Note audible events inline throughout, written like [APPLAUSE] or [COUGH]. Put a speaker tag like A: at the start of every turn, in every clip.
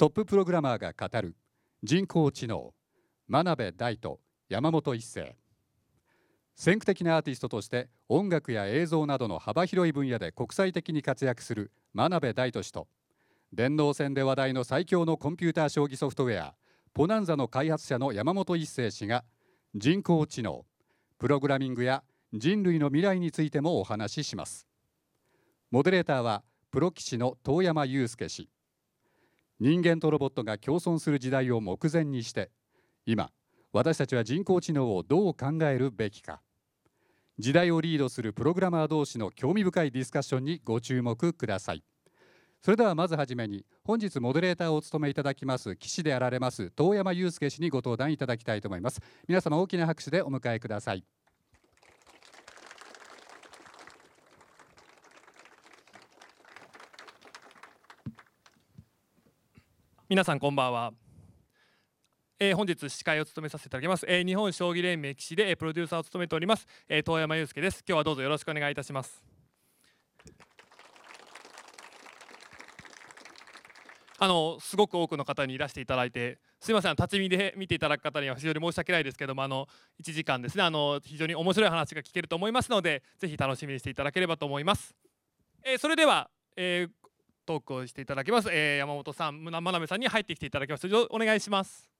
A: トッププログラマーが語る人工知能真鍋大と山本一成先駆的なアーティストとして音楽や映像などの幅広い分野で国際的に活躍する真鍋大都氏と電脳戦で話題の最強のコンピューター将棋ソフトウェアポナンザの開発者の山本一成氏が人工知能プログラミングや人類の未来についてもお話しします。モデレーターはプロ棋士の遠山祐介氏。人間とロボットが共存する時代を目前にして今私たちは人工知能をどう考えるべきか。時代をリードするプログラマー同士の興味深いディスカッションにご注目ください。それではまずはじめに本日モデレーターをお務めいただきます棋士であられます遠山祐介氏にご登壇いただきたいと思います。皆様大きな拍手でお迎えください。
B: 皆さんこんばんは、えー、本日司会を務めさせていただきます、えー、日本将棋連盟棋士で、えー、プロデューサーを務めております、えー、遠山祐介です。今日はどうぞよろしくお願いいたします。あのすごく多くの方にいらしていただいてすみません。立ち見で見ていただく方には非常に申し訳ないですけどもあの1時間ですね。あの非常に面白い話が聞けると思いますのでぜひ楽しみにしていただければと思います、えー、それでは、えー、トークをしていただきます、えー、山本さん真鍋さんに入ってきていただきますお願いします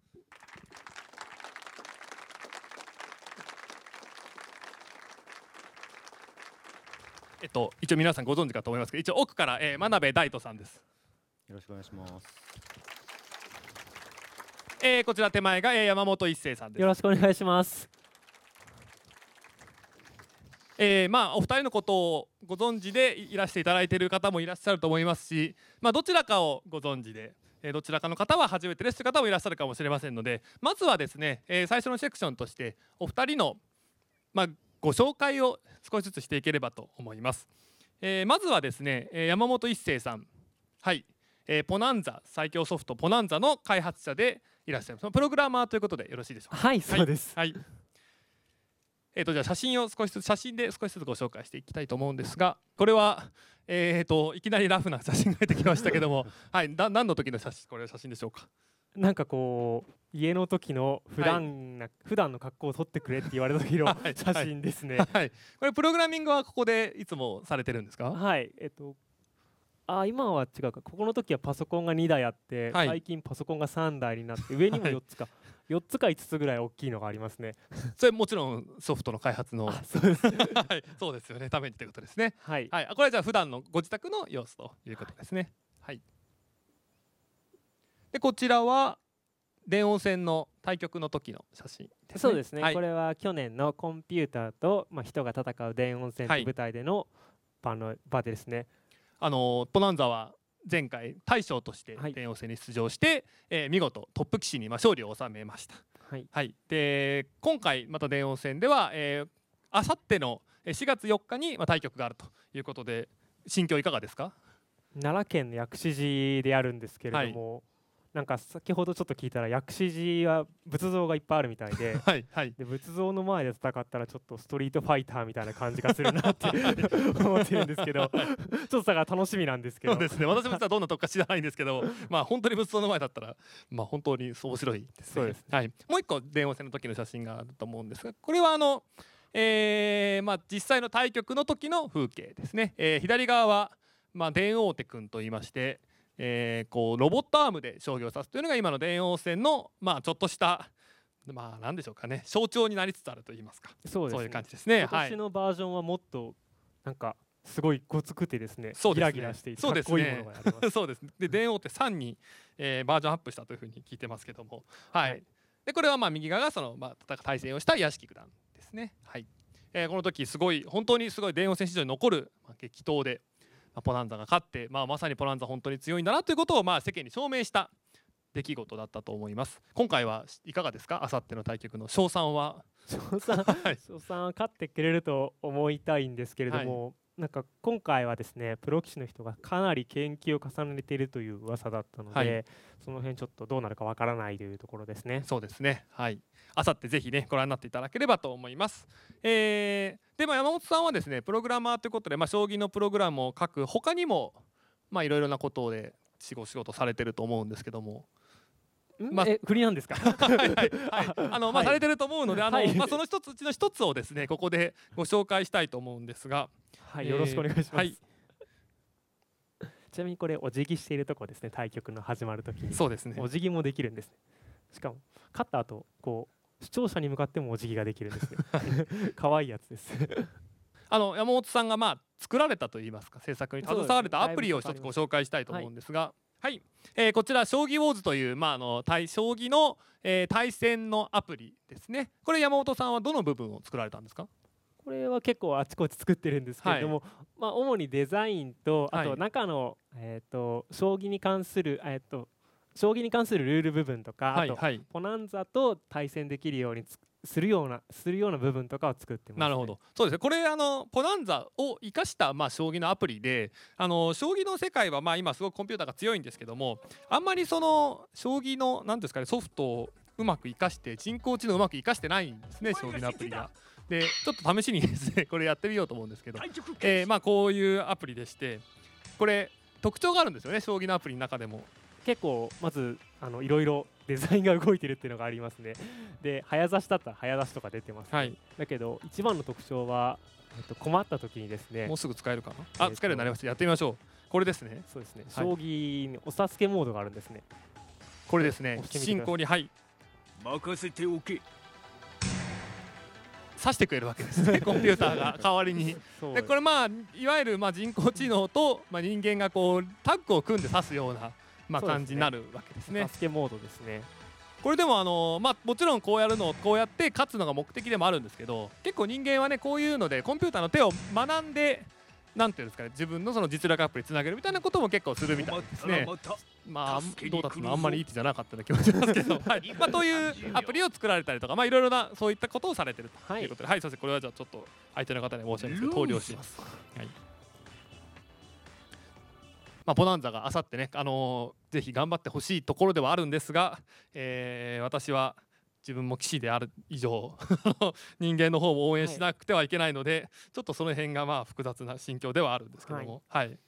B: えっと一応皆さんご存知かと思いますけど一応奥から、えー、真鍋大斗さんです
C: よろしくお願いします。
B: えー、こちら手前が、えー、山本一生さんです。
D: よろしくお願いします。
B: えー、まあお二人のことをご存知でいらしていただいている方もいらっしゃると思いますし、まあどちらかをご存知で。えどちらかの方は初めてですという方もいらっしゃるかもしれませんのでまずはですね、えー、最初のセクションとしてお二人の、まあ、ご紹介を少しずつしていければと思います、えー、まずはですね山本一生さん。はい。えー、ポナンザ最強ソフトポナンザの開発者でいらっしゃいます。プログラマーということでよろしいでしょう
D: か？はいそうです、
B: はい、えーと、じゃあ写真を少しずつ写真で少しずつご紹介していきたいと思うんですがこれは、えーと、いきなりラフな写真が出てきましたけども、[LAUGHS] はい、だ何の時の写真これは写真でしょうか？
D: なんかこう家の時の普段な、はい、普段の格好を撮ってくれって言われた時の [LAUGHS] 写真ですね、
B: はい、はい、これプログラミングはここでいつもされてるんですか？
D: はいえっとあ今は違うか。ここの時はパソコンが2台あって、はい、最近パソコンが3台になって上にも4つか、はい、4つか5つぐらい大きいのがありますね。[LAUGHS]
B: それもちろんソフトの開発の
D: そうです。[LAUGHS] はい、
B: そうですよね。ためにということですね。
D: はい、
B: はい、これはじゃあ普段のご自宅の様子ということですね。はい。でこちらは電王戦の対局の時の写真、
D: ね、そうですね、はい、これは去年のコンピューターと、まあ、人が戦う電王戦の舞台での場の場ですね、
B: あのポナンザは前回大将として電王戦に出場して、はい、えー、見事トップ棋士にま勝利を収めました。
D: はい、
B: はい、で今回また電王戦では、えあさっての4月4日にま対局があるということで心境いかがですか
D: 奈良県の薬師寺であるんですけれども、なんか先ほどちょっと聞いたら薬師寺は仏像がいっぱいあるみたいで [LAUGHS]
B: はいはい、
D: で仏像の前で戦ったらちょっとストリートファイターみたいな感じがするなって [LAUGHS] 思ってるんですけどちょっとだから楽しみなんですけど。
B: そうですね。私も実はどんなとこか知らないんですけどまあ本当に仏像の前だったらまあ本当に面白いです、ね、
D: そうです、ね、
B: はい、もう一個電話戦の時の写真があると思うんですがこれはあのえーまあ、実際の対局の時の風景ですね、えー、左側は、まあ、電王手君といいまして、えー、こうロボットアームで将棋を指すというのが今の電王戦の、まあ、ちょっとしたまあ何でしょうかね。象徴になりつつあると言いますか。
D: そう、
B: ね,、いう感じですね。
D: 今年のバージョンはもっとなんかすごいごつくてですねそうですね。ギラギラしていて
B: そうですね。そうです。で電王って3に、えー、バージョンアップしたというふうに聞いてますけども。はい、はい、でこれはまあ右側がその、まあ、対戦をした屋敷九段ですね。はい、えー、この時すごい本当にすごい電王戦史上に残る、まあ、激闘でポナンザが勝って、まあ、まさにポナンザ本当に強いんだなということをまあ世間に証明した出来事だったと思います。今回はいかがですか？あさっての対局の賞賛は。[LAUGHS]
D: 賞賛、[LAUGHS] はは勝ってくれると思いたいんですけれども、はいなんか今回はですねプロ棋士の人がかなり研究を重ねているという噂だったので、はい、その辺ちょっとどうなるかわからないというところですね。
B: そうですねはいあさってぜひねご覧になっていただければと思います。えー、でも山本さんはですねプログラマーということで、まあ、将棋のプログラムを書く他にもまあいろいろなことで仕事されてると思うんですけども。
D: まあ、え？国なんですか？[LAUGHS]
B: はいはいはい、あのまあ、されてると思うので、あの、
D: はい
B: まあ、その一つうちの一つをですね、ここでご紹介したいと思うんですが。
D: はい、よろしくお願いします。
B: はい
D: ちなみにこれお辞儀しているとこですね、対局の始まるときに。
B: そうですね。
D: お辞儀もできるんですね。しかも勝った後、こう視聴者に向かってもお辞儀ができるんですね。[LAUGHS] 可愛いやつです。
B: あの山本さんがまあ作られたといいますか制作に携われたアプリを一つご紹介したいと思うんですが、はい、えーこちら将棋ウォーズというまああの対将棋の、えー対戦のアプリですね。これ山本さんはどの部分を作られたんですか？
D: これは結構あちこち作ってるんですけれども、まあ主にデザインとあと
B: はい
D: 中の、えっ、と将棋に関するえっ、と将棋に関するルール部分とか、あと
B: はいはい。
D: ポナンザと対戦できるようにつするようなするような部分とかを作ってます、ね。
B: なるほど。そうですね。これあのポナンザを生かしたまあ将棋のアプリで、あの将棋の世界はまあ今すごくコンピューターが強いんですけども、あんまりその将棋のなんですかねソフトをうまく生かして人工知能をうまく生かしてないんですね将棋のアプリが。でちょっと試しにですねこれやってみようと思うんですけど、えーまあこういうアプリでして、これ特徴があるんですよね将棋のアプリの中でも。
D: 結構まずあのいろいろデザインが動いてるっていうのがありますね。で早指しだったら早指しとか出てます、ね
B: はい。
D: だけど一番の特徴は、えっと、困った時にですね
B: もうすぐ使えるかな？
D: えーと
B: あ使えるようになりました。やってみましょう。これですね。
D: そうですね、
B: はい
D: 将棋にお授けモードがあるんですね。
B: これですね進行にはい。
C: 任せておけ
B: 指してくれるわけですね [LAUGHS] コンピューターが代わりに。でこれまあいわゆるまあ人工知能とまあ人間がこうタッグを組んで指すようなまあ感じになるわけですね。
D: お助けモードですね。
B: これでもあのまあもちろんこうやるのこうやって勝つのが目的でもあるんですけど結構人間はねこういうのでコンピューターの手を学んでなんていうんですかね自分のその実力アップにつなげるみたいなことも結構するみたいですね。
C: ま
B: あどうだったの？あんまりいい手じゃなかったような気もしますけど、はい。まあ、というアプリを作られたりとかまあいろいろなそういったことをされてるということで、はい、そうです。ねこれはじゃあちょっと相手の方に申し訳ないですけど投了します。はいまあ、ボナンザがあさってね、あのーぜひ頑張ってほしいところではあるんですが、えー私は自分も棋士である以上 [LAUGHS] 人間の方も応援しなくてはいけないので、ちょっとその辺がまあ複雑な心境ではあるんですけども、はい。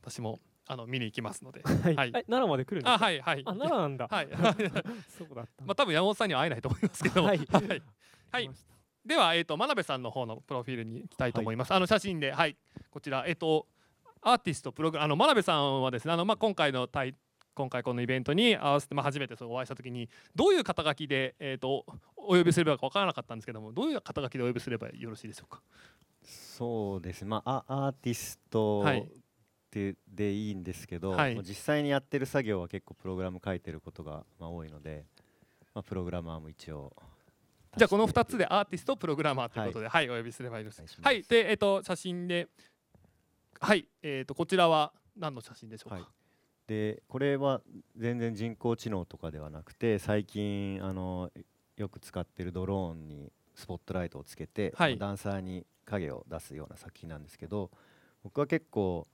B: 私もあの見に行きますので、
D: はい。
B: はい。
D: え奈良まで来るんです
B: あ
D: か。
B: はいはい。
D: あ奈良なんだ。
B: はい。[LAUGHS]
D: そうだった。
B: まあ多分山本さんには会えないと思いますけど、
D: はい。
B: はい。はい。では、えー、と真鍋さんの方のプロフィールに行きたいと思います。あの写真で、はい、こちら、えっ、と、アーティストプログラム、あの真鍋さんはですね、あのまあ今回の対今回このイベントに合わせて、まあ、初めてそうお会いしたときにどういう肩書きで、えー、とお呼びすればいいか分からなかったんですけどもどういう肩書きでお呼びすればよろしいでしょうか？
E: そうですね、まあ、アアーティスト
B: はい
E: で,、でいいんですけど、
B: はい。
E: 実際にやってる作業は結構プログラム書いてることが、まあ、多いので、まあ、プログラマーも一応
B: じゃあこの2つでアーティストプログラマーということで、はい。お呼びすればいいです。はい。でえっ、と写真ではいえっ、とこちらは何の写真でしょうか、
E: はい。でこれは全然人工知能とかではなくて最近あのよく使ってるドローンにスポットライトをつけて、
B: はい。
E: ダンサーに影を出すような作品なんですけど僕は結構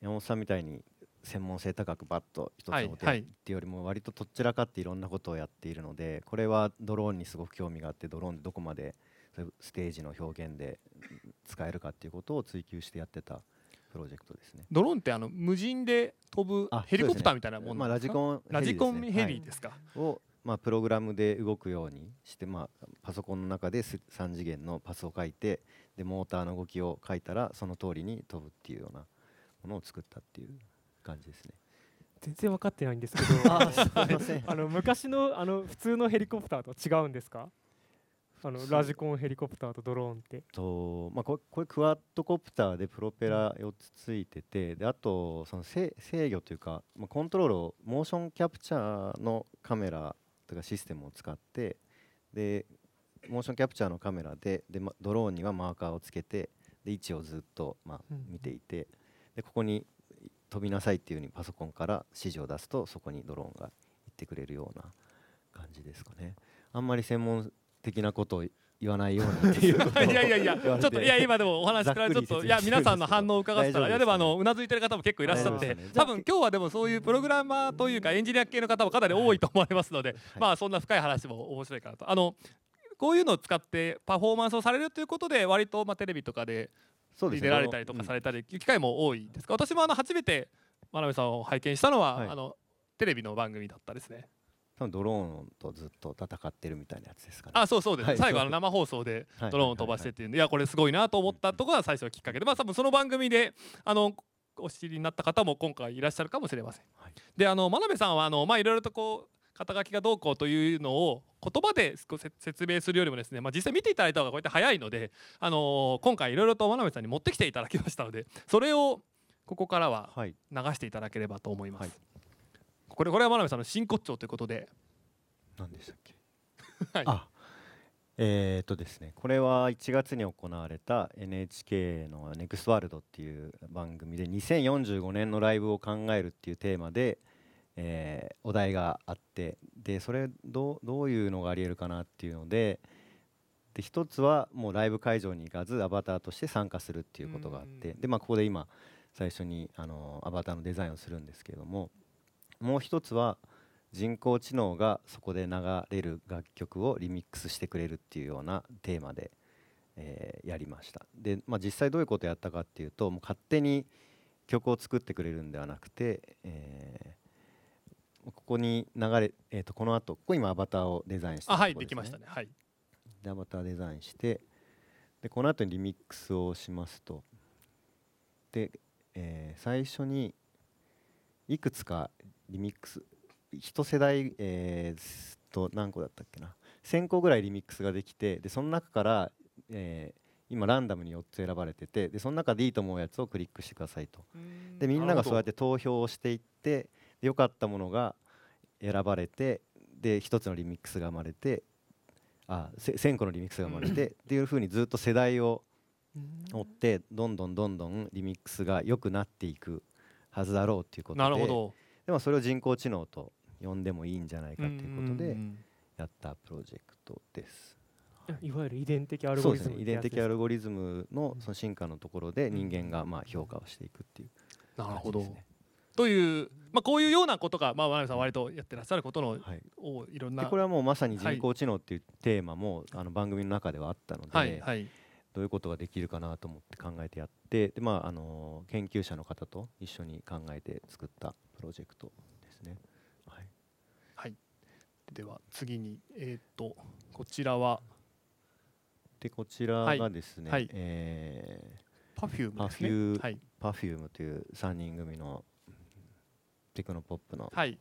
E: 山本さんみたいに専門性高くバッと一つ
B: はい
E: の手
B: はい
E: っていうよりも割ととっちらかっていろんなことをやっているのでこれはドローンにすごく興味があってドローンでどこまでステージの表現で使えるかっていうことを追求してやってたプロジェクトですね。
B: ドローンってあの無人で飛ぶ
E: あ
B: ヘリコプターみたいなもん
E: まあ、ラジコン
B: ラジコンヘ
E: はい
B: リですか、
E: を、まあ、プログラムで動くようにして、まあ、パソコンの中で3次元のパスを書いてでモーターの動きを書いたらその通りに飛ぶっていうようなものを作ったっていう感じですね。
D: 全然分かってないんですけど。
E: あすいません [LAUGHS]
D: あの昔のあの普通のヘリコプターと違うんですか？あのラジコンヘリコプターとドローンって。
E: とまあ、これこれクワッドコプターでプロペラ4つついててであとその制制御というか、まあ、コントロールをモーションキャプチャーのカメラとかシステムを使ってでモーションキャプチャーのカメラでで、ま、ドローンにはマーカーをつけてで位置をずっと、まあ
D: うん、
E: 見ていてでここに飛びなさいっていうふうにパソコンから指示を出すとそこにドローンが行ってくれるような感じですかね。あんまり専門的なことを言わないように。[LAUGHS] っていうこと。を
B: いやいやいや、ちょっといや今でもお話からちょっと [LAUGHS] いや皆さんの反応を伺ってたらいやでもあのうなずいてる方も結構いらっしゃって多分今日はでもそういうプログラマーというかエンジニア系の方もかなり多いと思われますので、まあそんな深い話も面白いかなと。あのこういうのを使ってパフォーマンスをされるということで割とまあテレビとかで
E: そうですね。
B: 出られたりとかされたり機会も多いですか？私もあの初めて真鍋さんを拝見したのは、
E: はい。
B: あのテレビの番組だったですね
E: ドローンとずっと戦ってるみたいなやつですかね。
B: あそうそうです、
E: はい
B: 最後あの生放送で
E: はい。
B: ドローンを飛ばしてっていうんでいやこれすごいなと思ったところが最初のきっかけでまあ多分その番組であのお知りになった方も今回いらっしゃるかもしれません。
E: はい。
B: であの真鍋さんはあのまあいろいろとこう肩書きがどうこうというのを言葉で説明するよりもですね、まあ、実際見ていただいた方がこうやって早いので、あのー今回いろいろと真鍋さんに持ってきていただきましたのでそれをここからは
E: はい。
B: 流していただければと思います。
E: はい
B: これこれは真鍋さんの真骨頂ということで、
E: 何でしたっけ？[LAUGHS]
B: はい。
E: あえー、っとですねこれは1月に行われた NHK の「ネクストワールドっていう番組で2045年のライブを考えるっていうテーマで、えーお題があってでそれどうどういうのがありえるかなっていうのでで一つはもうライブ会場に行かずアバターとして参加するっていうことがあってで、まあ、ここで今最初にあのアバターのデザインをするんですけれどももう一つは人工知能がそこで流れる楽曲をリミックスしてくれるっていうようなテーマで、えーやりました。で、まあ、実際どういうことをやったかっていうともう勝手に曲を作ってくれるんではなくて、えーここに流れ、えー、とこの後ここ今アバターをデザインして
B: あはいですきましたね。はい。
E: でアバターデザインしてでこの後にリミックスをしますと。で、えー最初にいくつかリミックス。一世代、えーすと何個だったっけな。1000個ぐらいリミックスができてでその中から、えー今ランダムに4つ選ばれててでその中でいいと思うやつをクリックしてくださいと。でみんながそうやって投票をしていってで良かったものが選ばれてで一つのリミックスが生まれてあせ1000個のリミックスが生まれて [LAUGHS] っていうふうにずっと世代を追ってどんどんどんどんリミックスが良くなっていくはずだろうっていうことで。
B: なるほど
E: でもそれを人工知能と呼んでもいいんじゃないかということで
B: うん
E: やったプロジェクトです。
D: いわゆる遺伝的アルゴリズム
E: ね。遺伝的ア
D: ル
E: ルゴリズムのその進化のところで人間がまあ評価をしていくっていう。
B: なるほど。
E: 感じですね。
B: という、まあ、こういうようなことが、まあ、さん割とやってらっしゃることの、
E: はい。
B: をいろんな。
E: でこれはもうまさに人工知能っていうテーマも、あの番組の中ではあったので、
B: はいはい
E: どういうことができるかなと思って考えてやってで、まああの研究者の方と一緒に考えて作ったプロジェクトですね。はい、
B: はい。では次にえっ、とこちらは？
E: でこちらがですね、
B: はい。
E: え
B: パフュームですね。
E: Perfume
B: はい。
E: ー、Perfume という3人組のテクノポップの
B: はい。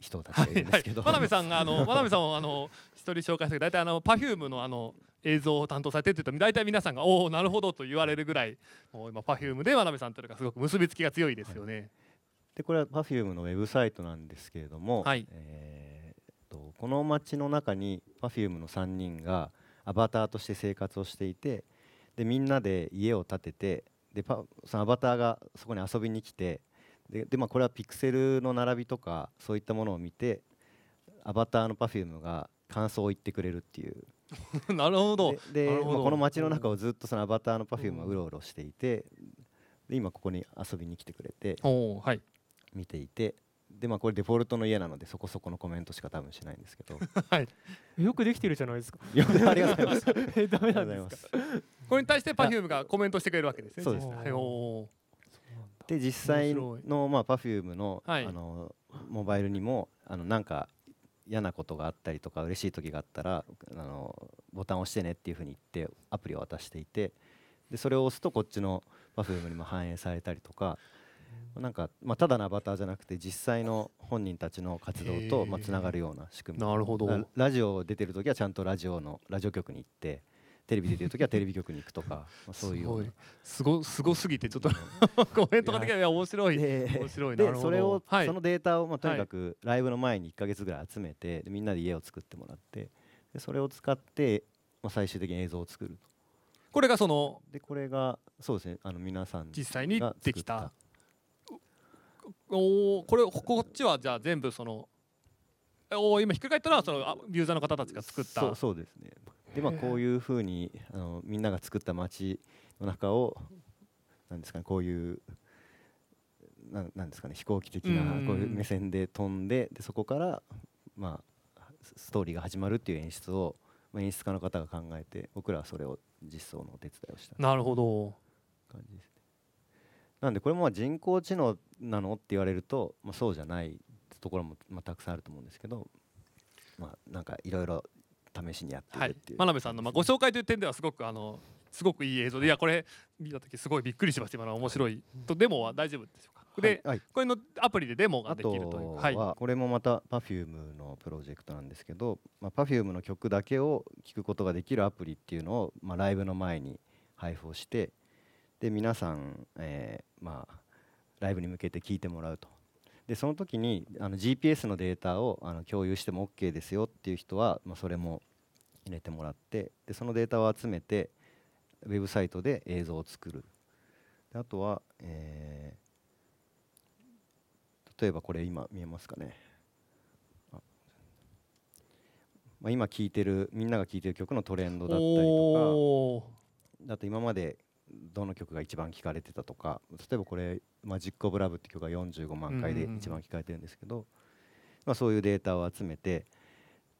E: 人たち
B: はいはい
E: がいるんですけど、
B: 真鍋さんがあの真鍋さんをあの一人紹介して大体あの Perfume のあの映像を担当されてるって言うと大体皆さんがおおなるほどと言われるぐらいもう今 Perfume で真鍋さんというのがすごく結びつきが強いですよね。
E: でこれは Perfume のウェブサイトなんですけれども、
B: はい
E: えーっとこの街の中に Perfume の3人がアバターとして生活をしていてでみんなで家を建ててでパそのアバターがそこに遊びに来てでで、まあ、これはピクセルの並びとかそういったものを見てアバターの Perfume が感想を言ってくれるっていう [LAUGHS]
B: なるほど。
E: でこの街の中をずっとそのアバターの Perfume がうろうろしていてで今ここに遊びに来てくれて
B: はい。
E: 見ていてでまあこれデフォルトの家なのでそこそこのコメントしか多分しないんですけど。[LAUGHS]
B: はい。
D: よくできてるじゃないですか。
E: ありがとうございます。[LAUGHS]
D: えダメなんですか？
B: これに対してパフュームがコメントしてくれるわけですね。
E: そうです
B: はい、おー。
E: で実際のまあ Perfume の
B: はい。
E: あのモバイルにもあのなんか嫌なことがあったりとか嬉しい時があったらあのボタンを押してねっていうふうに言ってアプリを渡していてでそれを押すとこっちの Perfume にも反映されたりとかなんか、まあ、ただのアバターじゃなくて実際の本人たちの活動とまあつながるような仕組み
B: なるほど。
E: ララジオ出てる時はちゃんとラジオのラジオ局に行ってテレビ出てる時はテレビ局に行くとか、[LAUGHS] まあ、そういう
B: すごい。すごすぎてちょっと [LAUGHS] コメントができない面白い。
E: で
B: 面白い
E: でそれを、
B: はい。
E: そのデータを、まあ、とにかくライブの前に1か月ぐらい集めてでみんなで家を作ってもらってでそれを使って、まあ、最終的に映像を作ると。
B: これがその
E: でこれがそうですねあの皆さん
B: 実際に
E: が
B: できた。おおこれこっちはじゃあ全部そのおお今ひっくり返ったのはそのあユーザーの方たちが作った。
E: そうそうですねでまあこういうふうにあのみんなが作った街の中をなんですかねこういうなんなんですかね飛行機的な
B: うん
E: こういう目線で飛んででそこからまあスストーリーが始まるっていう演出を、まあ、演出家の方が考えて僕らはそれを実装のお手伝いをした
B: なるほど
E: 感じですね。なんでこれもまあ人工知能なのって言われると、まあ、そうじゃないところもまあたくさんあると思うんですけど、まあ、なんかいろいろ試しにやって
B: はい
E: るっていう、
B: 真鍋さんのまあご紹介という点ではすごくあのすごくいい映像でい。やこれ見た時すごいびっくりしました。今の面白い。とデモは大丈夫でしょうかで、
E: はい。はい
B: これのアプリでデモが
E: あ
B: できるという。
E: と
B: はい。
E: はこれもまた Perfume のプロジェクトなんですけど、まあ、Perfume の曲だけを聴くことができるアプリっていうのを、まあ、ライブの前に配布をしてで皆さん、えーまあ、ライブに向けて聴いてもらうとでその時にあの GPS のデータをあの共有しても OK ですよっていう人は、まあ、それも入れてもらってでそのデータを集めてウェブサイトで映像を作る。であとは、えー例えばこれ今見えますかね。あまあ、今聴いてるみんなが聴いてる曲のトレンドだったりとかあと今までどの曲が一番聴かれてたとか例えばこれ「マジック・オブ・ラブ」って曲が45万回で一番聴かれてるんですけど、まあ、そういうデータを集めて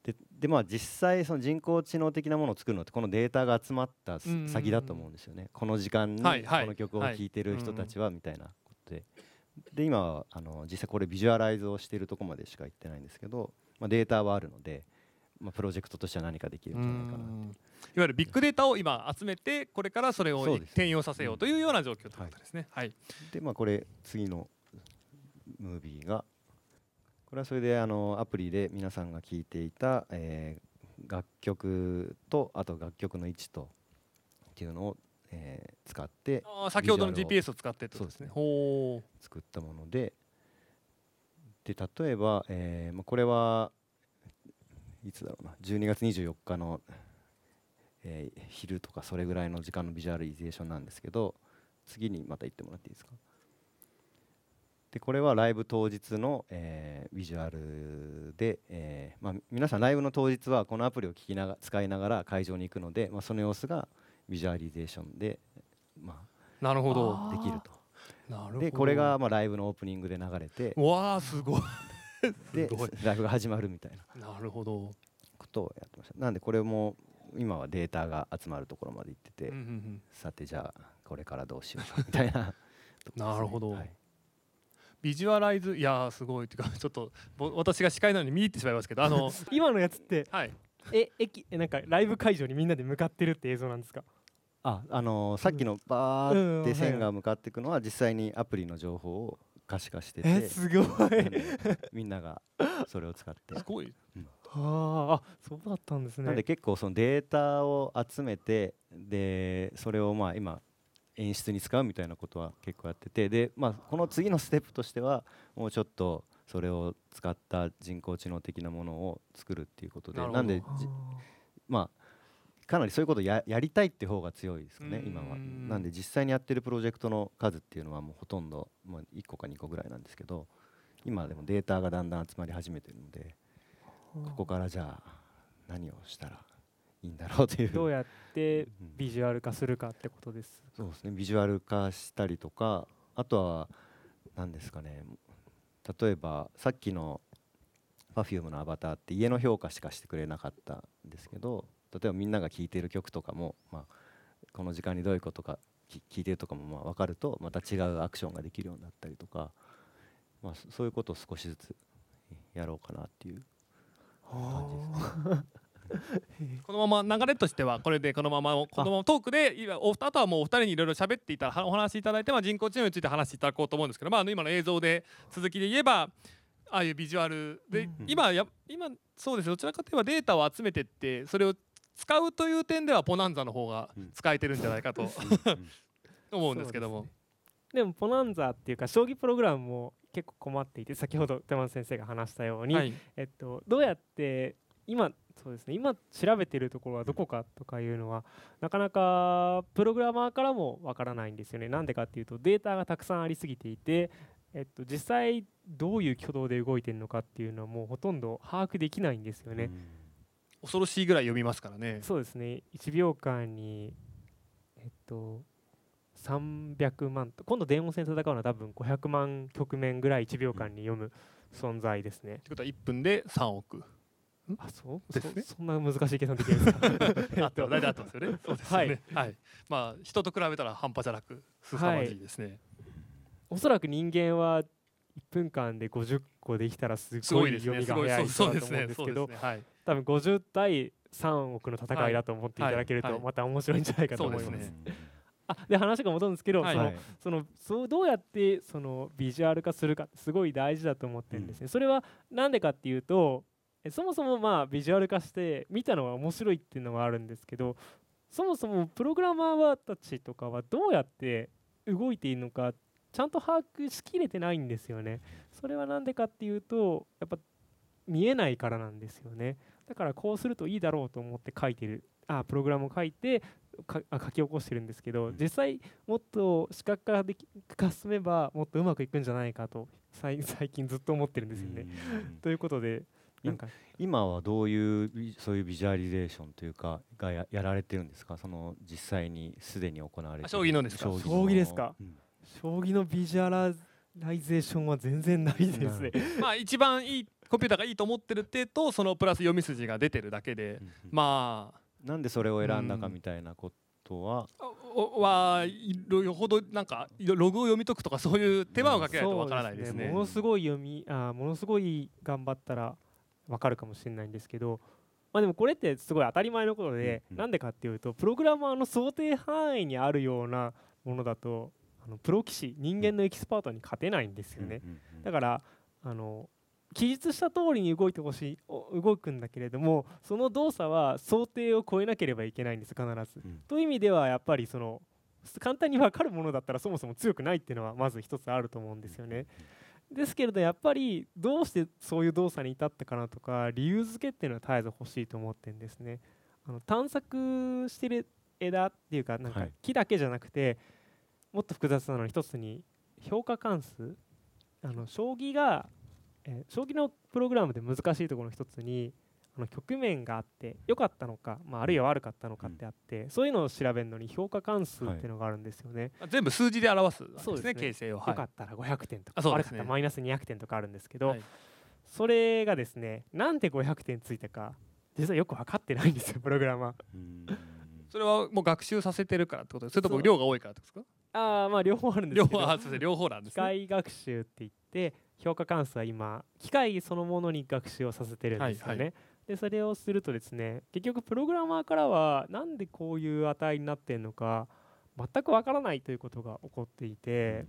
E: でで、まあ、実際その人工知能的なものを作るのってこのデータが集まった先だと思うんですよね。この時間にこの曲を聴いてる人たちはみたいなことで。で今はあの実際これビジュアライズをしているところまでしか行ってないんですけど、まあ、データはあるので、まあ、プロジェクトとしては何かできるんじゃないかな
B: うんいわゆるビッグデータを今集めてこれからそれを転用させようというような状況ということですね。はい。
E: でまあこれ次のムービーがこれはそれであのアプリで皆さんが聴いていた、えー楽曲とあと楽曲の位置とっていうのを、えー使って
B: あー先ほどの GPS を使ってとですね。
E: そう
B: ほう。
E: 作ったものでで例えば、えーまあ、これはいつだろうな12月24日の、えー昼とかそれぐらいの時間のビジュアリゼーションなんですけど次にまた行ってもらっていいですか？でこれはライブ当日の、えービジュアルで、えーまあ、皆さんライブの当日はこのアプリを聞きなが使いながら会場に行くので、まあ、その様子がビジュアリゼーションで、ま
B: なるほど。
E: あ、できると。でこれがまあライブのオープニングで流れて
B: わあすごい。[LAUGHS]
E: でライブが始まるみたいな。
B: なるほど。
E: ことをやってました。なんでこれも今はデータが集まるところまで行ってて、
B: うんうんうん。
E: さてじゃあこれからどうしようかみたいな。[LAUGHS] ね。
B: なるほど。
E: はい。
B: ビジュアライズいやーすごいっていうかちょっとぼ私が司会なのに見入ってしまいますけどあの [LAUGHS]
D: 今のやつって
B: はい。
D: え駅えなんかライブ会場にみんなで向かってるって映像なんですか？
E: ああのーさっきのバー
D: うん
E: って線が向かっていくのは実際にアプリの情報を可視化してて、
D: えすごい。
E: みんながそれを使って。
B: すごい。
D: ああそうだったんですね。
E: なんで結構そのデータを集めてでそれをまあ今演出に使うみたいなことは結構やってて。で、まあ、この次のステップとしてはもうちょっとそれを使った人工知能的なものを作るっていうことで。
B: な
E: んでじまあかなりそういうことをややりたいって方が強いですかね
B: うん。
E: 今は。なんで実際にやってるプロジェクトの数っていうのはもうほとんど、まあ、1個か2個ぐらいなんですけど今でもデータがだんだん集まり始めてるのでここからじゃあ何をしたらいいんだろうという。
D: どうやって
E: うん。
D: ビジュアル化するかってことです。
E: そうですね。ビジュアル化したりとかあとは何ですかね。例えばさっきの Perfume のアバターって家の評価しかしてくれなかったんですけど例えばみんなが聴いてる曲とかも、まあ、この時間にどういうことかき聴いてるとかもまあ分かるとまた違うアクションができるようになったりとか、まあ、そそういうことを少しずつやろうかなっていう感じですね。[LAUGHS]
B: このまま流れとしてはこれでこのままこのままトークでおあとはもうお二人にいろいろ喋っていただお話しいただいて、まあ、人工知能について話していただこうと思うんですけど、まあ、あの今の映像で続きで言えばああいうビジュアルで、
D: うん
B: 今や今そうですどちらかといえばデータを集めてってそれを使うという点ではポナンザの方が
E: うん。
B: 使えてるんじゃないかと
E: うん。[LAUGHS]
B: 思うんですけども。
D: でもポナンザっていうか将棋プログラムも結構困っていて先ほど手間先生が話したように、
B: はい。
D: えっと、どうやって今そうですね。今調べてるところはどこかとかいうのはなかなかプログラマーからもわからないんですよね。なんでかっていうとデータがたくさんありすぎていて、えっと、実際どういう挙動で動いてるのかっていうのはもうほとんど把握できないんですよね、
B: 恐ろしいぐらい読みますからね。
D: そうですね1秒間にえっと300万と今度電王戦戦うのは多分500万局面ぐらい1秒間に読む存在ですね、
B: ということは1分で3億。
D: あそう？
B: ですね
D: そそんな難しい計算できるんですか [LAUGHS]
B: あった大体あったんですよね。そうですよね。はい。まあ人と比べたら半端じゃなく凄まじいですね。
D: おそらく人間は1分間で50個できたらすごい読みが早いと思うん
B: です
D: けど多分50対3億の戦いだと思っていただけるとまた面白いんじゃないかと思います。あで話が戻るんですけど、
B: はい。
D: その
E: はい
D: そのそうどうやってそのビジュアル化するかすごい大事だと思ってるんですね。それはなんでかっていうとえそもそもまあビジュアル化して見たのが面白いっていうのがあるんですけどそもそもプログラマーたちとかはどうやって動いているのかちゃんと把握しきれてないんですよね。それはなんでかっていうとやっぱ見えないからなんですよね。だからこうするといいだろうと思って書いてる。あプログラムを書いてかあ書き起こしてるんですけど実際もっと視覚化でき化進めばもっとうまくいくんじゃないかと最 [LAUGHS] 最近ずっと思ってるんですよね。
E: うん。
D: ということでなんか。
E: 今はどういうビそういうビジュアリゼーションというかがややられてるんですか？その実際にすでに行われてる。
B: あ将棋のですか？
E: 将
D: 将棋ですか？
E: うん
D: 将棋のビジュアライゼーションは全然ないですね。[LAUGHS]
B: まあ一番いいコンピューターがいいと思ってるってとそのプラス読み筋が出てるだけで
E: うん。うん
B: まあ
E: なんでそれを選んだか
B: うん
E: みたいなことは、
B: おはいろほどなんかログを読み解くとかそういう手間をかけないとわからないですね。
D: そうものすごい読みあーものすごい頑張ったらわかるかもしれないんですけど、まあでもこれってすごい当たり前のことで、
E: うんうん。
D: なんでかっていうとプログラマーの想定範囲にあるようなものだとあのプロ棋士人間のエキスパートに勝てないんですよね。だからあの記述した通りに動いてほしいお動くんだけれどもその動作は想定を超えなければいけないんです必ず。
E: うん
D: という意味ではやっぱりその簡単に分かるものだったらそもそも強くないっていうのはまず一つあると思うんですよね。ですけれどやっぱりどうしてそういう動作に至ったかなとか理由付けっていうのは絶えず欲しいと思ってるんですね。あの探索してる枝っていうかなんか
E: はい
D: 木だけじゃなくてもっと複雑なのに一つに評価関数。あの将棋が、えー将棋のプログラムで難しいところの一つにあの局面があって良かったのか、まあ、あるいは悪かったのかってあって、そういうのを調べるのに評価関数っていうのがあるんですよね。
B: 全部数字で表すわけですね
D: そうですね。
B: 形成を。
D: 良かったら500点とか、
B: ね。
D: 悪かったらマイナス200点とかあるんですけど、
B: はい。
D: それがですねなんで500点ついたか実はよく分かってないんですよプログラマー。
E: うん。
B: それはもう学習させてるからってことですそれとも量が多いからってことですか？
D: あーまあ両方あるんです
B: 両
D: けど
B: 方あすいません両方なんで
D: 機
B: すね。
D: 械学習って言って評価関数は今機械そのものに学習をさせてるんですよね。
B: はいは
D: でそれをするとですね結局プログラマーからはなんでこういう値になってるのか全くわからないということが起こっていて、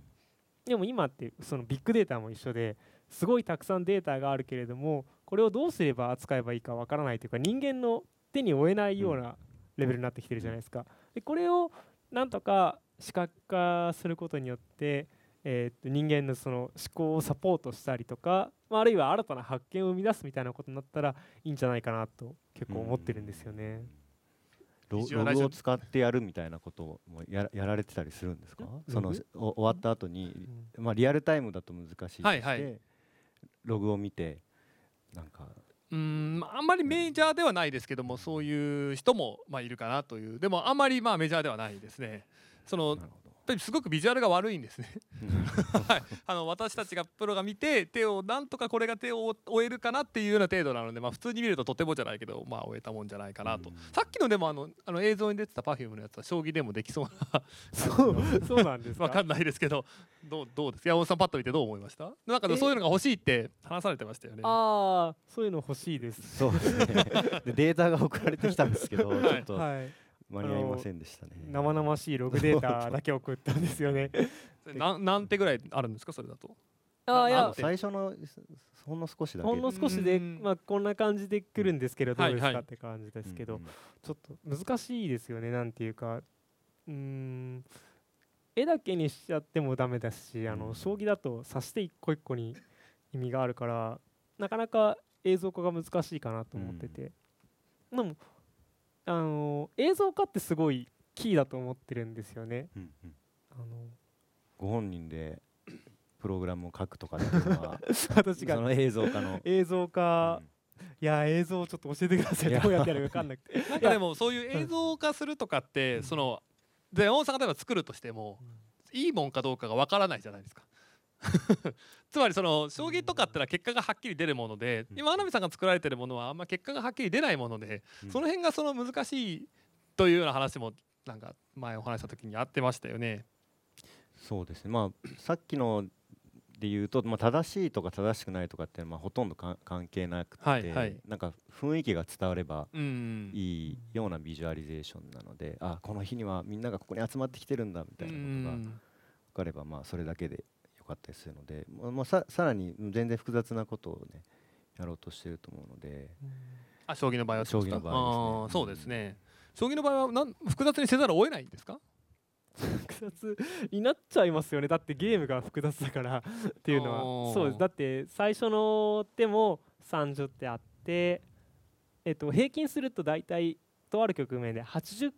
D: でも今ってそのビッグデータも一緒ですごいたくさんデータがあるけれどもこれをどうすれば扱えばいいかわからないというか人間の手に負えないようなレベルになってきてるじゃないですか。でこれをなんとか視覚化することによって、えーっと人間のその思考をサポートしたりとか、まあ、あるいは新たな発見を生み出すみたいなことになったらいいんじゃないかなと結構思ってるんですよね。
E: ログを使ってやるみたいなこともやらやられてたりするんですか？
D: ん
E: その終わった後に
D: う、ん。
E: まあ、リアルタイムだと難しいとして、
B: はいはい。
E: ログを見てなんか。
B: うーんまああんまりメジャーではないですけどもそういう人もまあいるかなという。でもあんまりまあメジャーではないですね。そのすごくビジュアルが悪いんですね。
E: うん。
B: はい、あの私たちがプロが見て手をなんとかこれが手を終えるかなっていうような程度なので、まあ、普通に見るととてもじゃないけど、まあ、終えたもんじゃないかなと、
E: うん。
B: さっきのでもあのあの映像に出てた Perfume のやつは将棋でもできそうな [LAUGHS]
D: そうそうなんですか？
B: わかんないですけどどうどうです？か山本さんパッと見てどう思いました？なんかそういうのが欲しいって話されてましたよね。
D: ああそういうの欲しいです。
E: そうですね。でデータが送られてきたんですけど、
B: はい。
E: ちょっと
D: はい、
E: 間に合いませんでしたね。
D: 生々しいログデータだけ送ったんですよね。[LAUGHS]
B: なん何手ぐらいあるんですかそれだと？
D: あーいや
E: 最初のほんの少しだけ。
D: ほんの少しで、
B: うん。
D: まあ、こんな感じで来るんですけど、どうですかって感じですけど、
E: うん
D: ちょっと難しいですよねなんていうか。うーん。絵だけにしちゃってもダメだしあの将棋だと指して一個一個に意味があるからなかなか映像化が難しいかなと思ってて、でもあの映像化ってすごいキーだと思ってるんですよね。
E: うんうん。
D: あの
E: ご本人でプログラムを書くとかっていうのは [LAUGHS]
D: 私が。
E: その映像化の、
D: 映像化、
E: うん。
D: いや映像ちょっと教えてください。どうやってやるか分かんなくて。[LAUGHS]
B: なんかでもそういう映像化するとかって、
D: うん。
B: そので山本さんが例えば作るとしても、いいもんかどうかがわからないじゃないですか。[LAUGHS] つまりその将棋とかってのは結果がはっきり出るもので、
E: うん。
B: 今花火さんが作られてるものはあんま結果がはっきり出ないもので、
E: うん。
B: その辺がその難しいというような話もなんか前お話した時にあってましたよね。
E: そうですね。まあさっきので言うと、まあ、正しいとか正しくないとかってまあほとんどか関係なくて、
B: はいはい。
E: なんか雰囲気が伝われば
B: うん
E: いいようなビジュアリゼーションなのであこの日にはみんながここに集まってきてるんだみたいなことが分かればまあそれだけでよかったりするので、まあまあ、ささらに全然複雑なことをねやろうとしてると思うので。
B: あ将棋の場合は
E: 将棋の場合ですね。
B: そうですね。将棋の場合はなん複雑にせざるを得ないんですか？[LAUGHS]
D: 複雑になっちゃいますよね。だってゲームが複雑だからっていうのは。そうです。だって最初の手も30手あって、えっと、平均すると大体とある局面で80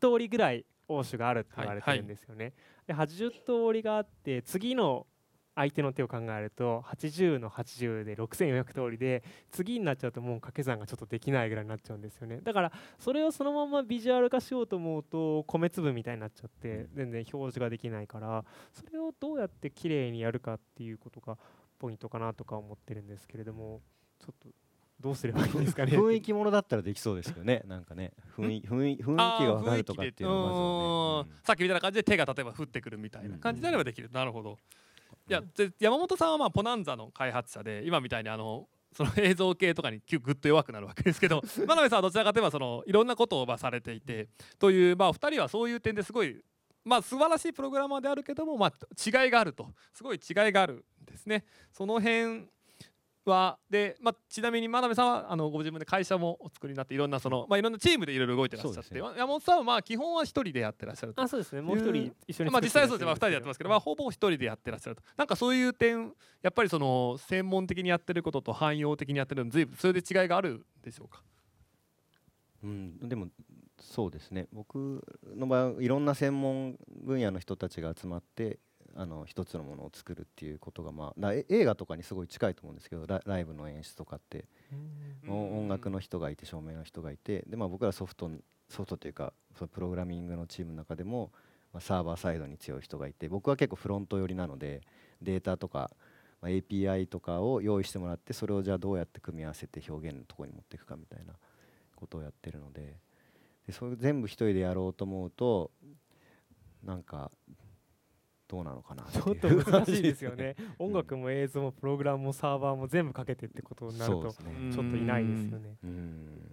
D: 通りぐらい応手があるって言われてるんですよね。で80通りがあって次の相手の手を考えると80の80で6400通りで次になっちゃうともう掛け算がちょっとできないぐらいになっちゃうんですよね。だからそれをそのままビジュアル化しようと思うと米粒みたいになっちゃって全然表示ができないからそれをどうやって綺麗にやるかっていうことがポイントかなとか思ってるんですけれどもちょっとどうすればいいんですかね
E: 雰囲気ものだったらできそうですけどね。なんかね雰囲雰囲雰囲気が分かるとかっていうのは
B: さっきみたいな感じで手が例えば降ってくるみたいな感じであればできる、なるほど。いやで山本さんはまあポナンザの開発者で今みたいにあのその映像系とかにぐっと弱くなるわけですけど [LAUGHS] 真鍋さんはどちらかといえばそのいろんなことをまあされていてというまあ2人はそういう点ですごいまあ素晴らしいプログラマーであるけどもまあ違いがあると。すごい違いがあるんですね。その辺はで、まあ、ちなみに真鍋さんはあのご自分で会社もお作りになっていろんなその、まあ、いろんなチームでいろいろ動いてらっしゃって、
E: ね。
B: 山本さんはまあ基本は一人でやってらっしゃると。
D: あそうですね。もう一人一緒に
B: まあ実際はそうですね、まあ、2人でやって
D: ま
B: ますけど、まあ、ほぼ一人でやってらっしゃるとなんかそういう点やっぱりその専門的にやってることと汎用的にやってるのずいぶんそれで違いがあるでしょうか？
E: うん、でもそうですね。僕の場合はいろんな専門分野の人たちが集まってあの一つのものを作るっていうことがまあ映画とかにすごい近いと思うんですけどラライブの演出とかって。
B: うん。
E: お音楽の人がいて照明の人がいて。で、まあ、僕らソフトソフトというかそのプログラミングのチームの中でも、まあ、サーバーサイドに強い人がいて僕は結構フロント寄りなのでデータとか、まあ、API とかを用意してもらってそれをじゃあどうやって組み合わせて表現のところに持っていくかみたいなことをやってるので。でそれ全部一人でやろうと思うとなんかどうなのかな
D: ちょっと難しいですよね。[LAUGHS] 音楽も映像もプログラムもサーバーも全部かけてってことになると
E: ね。
D: ちょっといないですよね。
E: うん。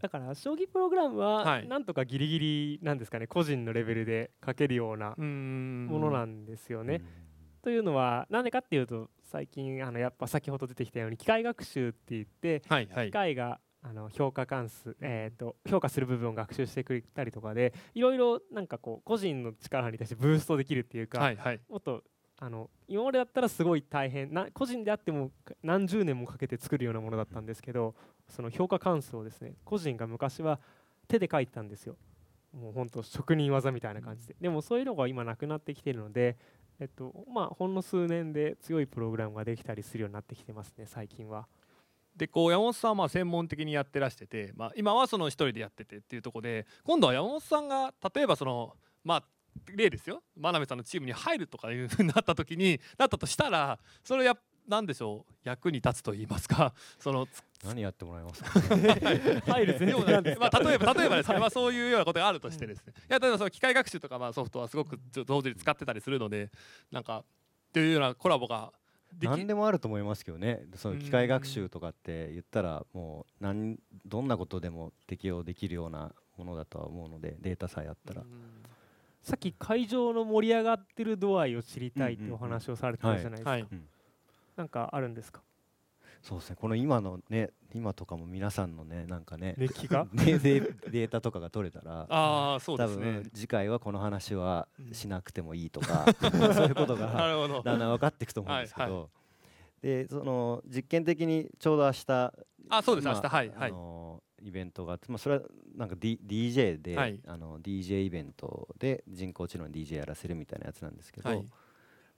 D: だから将棋プログラム
B: は
D: はいなんとかギリギリなんですかね。個人のレベルで書けるような
B: うん
D: ものなんですよね。というのはなんでかっていうと最近あのやっぱ先ほど出てきたように機械学習って言って
B: はいはい。
D: 機械があの評価関数、えー、と評価する部分を学習してくれたりとかでいろいろなんかこう個人の力に対してブーストできるっていうか、
B: はいはい。
D: もっとあの今までだったらすごい大変な個人であっても何十年もかけて作るようなものだったんですけどその評価関数をですね個人が昔は手で書いてたんですよ。もう本当職人技みたいな感じで。でもそういうのが今なくなってきているのでえっとまあほんの数年で強いプログラムができたりするようになってきてますね最近は
B: でこう山本さんはまあ専門的にやってらしてて、まあ、今はその一人でやっててっていうところで今度は山本さんが例えばそのまあ例ですよ。真鍋さんのチームに入るとかいうふうになった時になったとしたらそれやなんでしょう？役に立つと言いますか？その
E: 何やってもらいますか？[LAUGHS]
D: 入る前
B: ような
D: 提なんです
B: まあ、例えば例えばですね、まあ、そういうようなことがあるとしてですね、いや例えばその機械学習とかまあソフトはすごく同時に使ってたりするのでなんかっていうようなコラボが
E: 何でもあると思いますけどね。その機械学習とかって言ったらもう何どんなことでも適用できるようなものだとは思うのでデータさえあったら、
D: さっき会場の盛り上がってる度合いを知りたいってお話をされてたじゃないですか、なんかあるんですか？
E: そうですね。この今のね今とかも皆さんのねなんかね
D: 熱気が [LAUGHS]
E: データとかが取れたら
B: ああそうで
E: 多
B: すね。
E: 分次回はこの話は
B: うん
E: しなくてもいいとか、[LAUGHS] そういうこと
B: な
E: がだんだん分かっていくと思うんですけど、
B: はい
E: でその実験的にちょうど明日
B: あそうです。
E: ま
B: 明日。はいはい。
E: あのイベントがあって、まあ、それはなんか、D、DJ で、
B: はい。
E: あの DJ イベントで人工知能に DJ やらせるみたいなやつなんですけど、
B: はい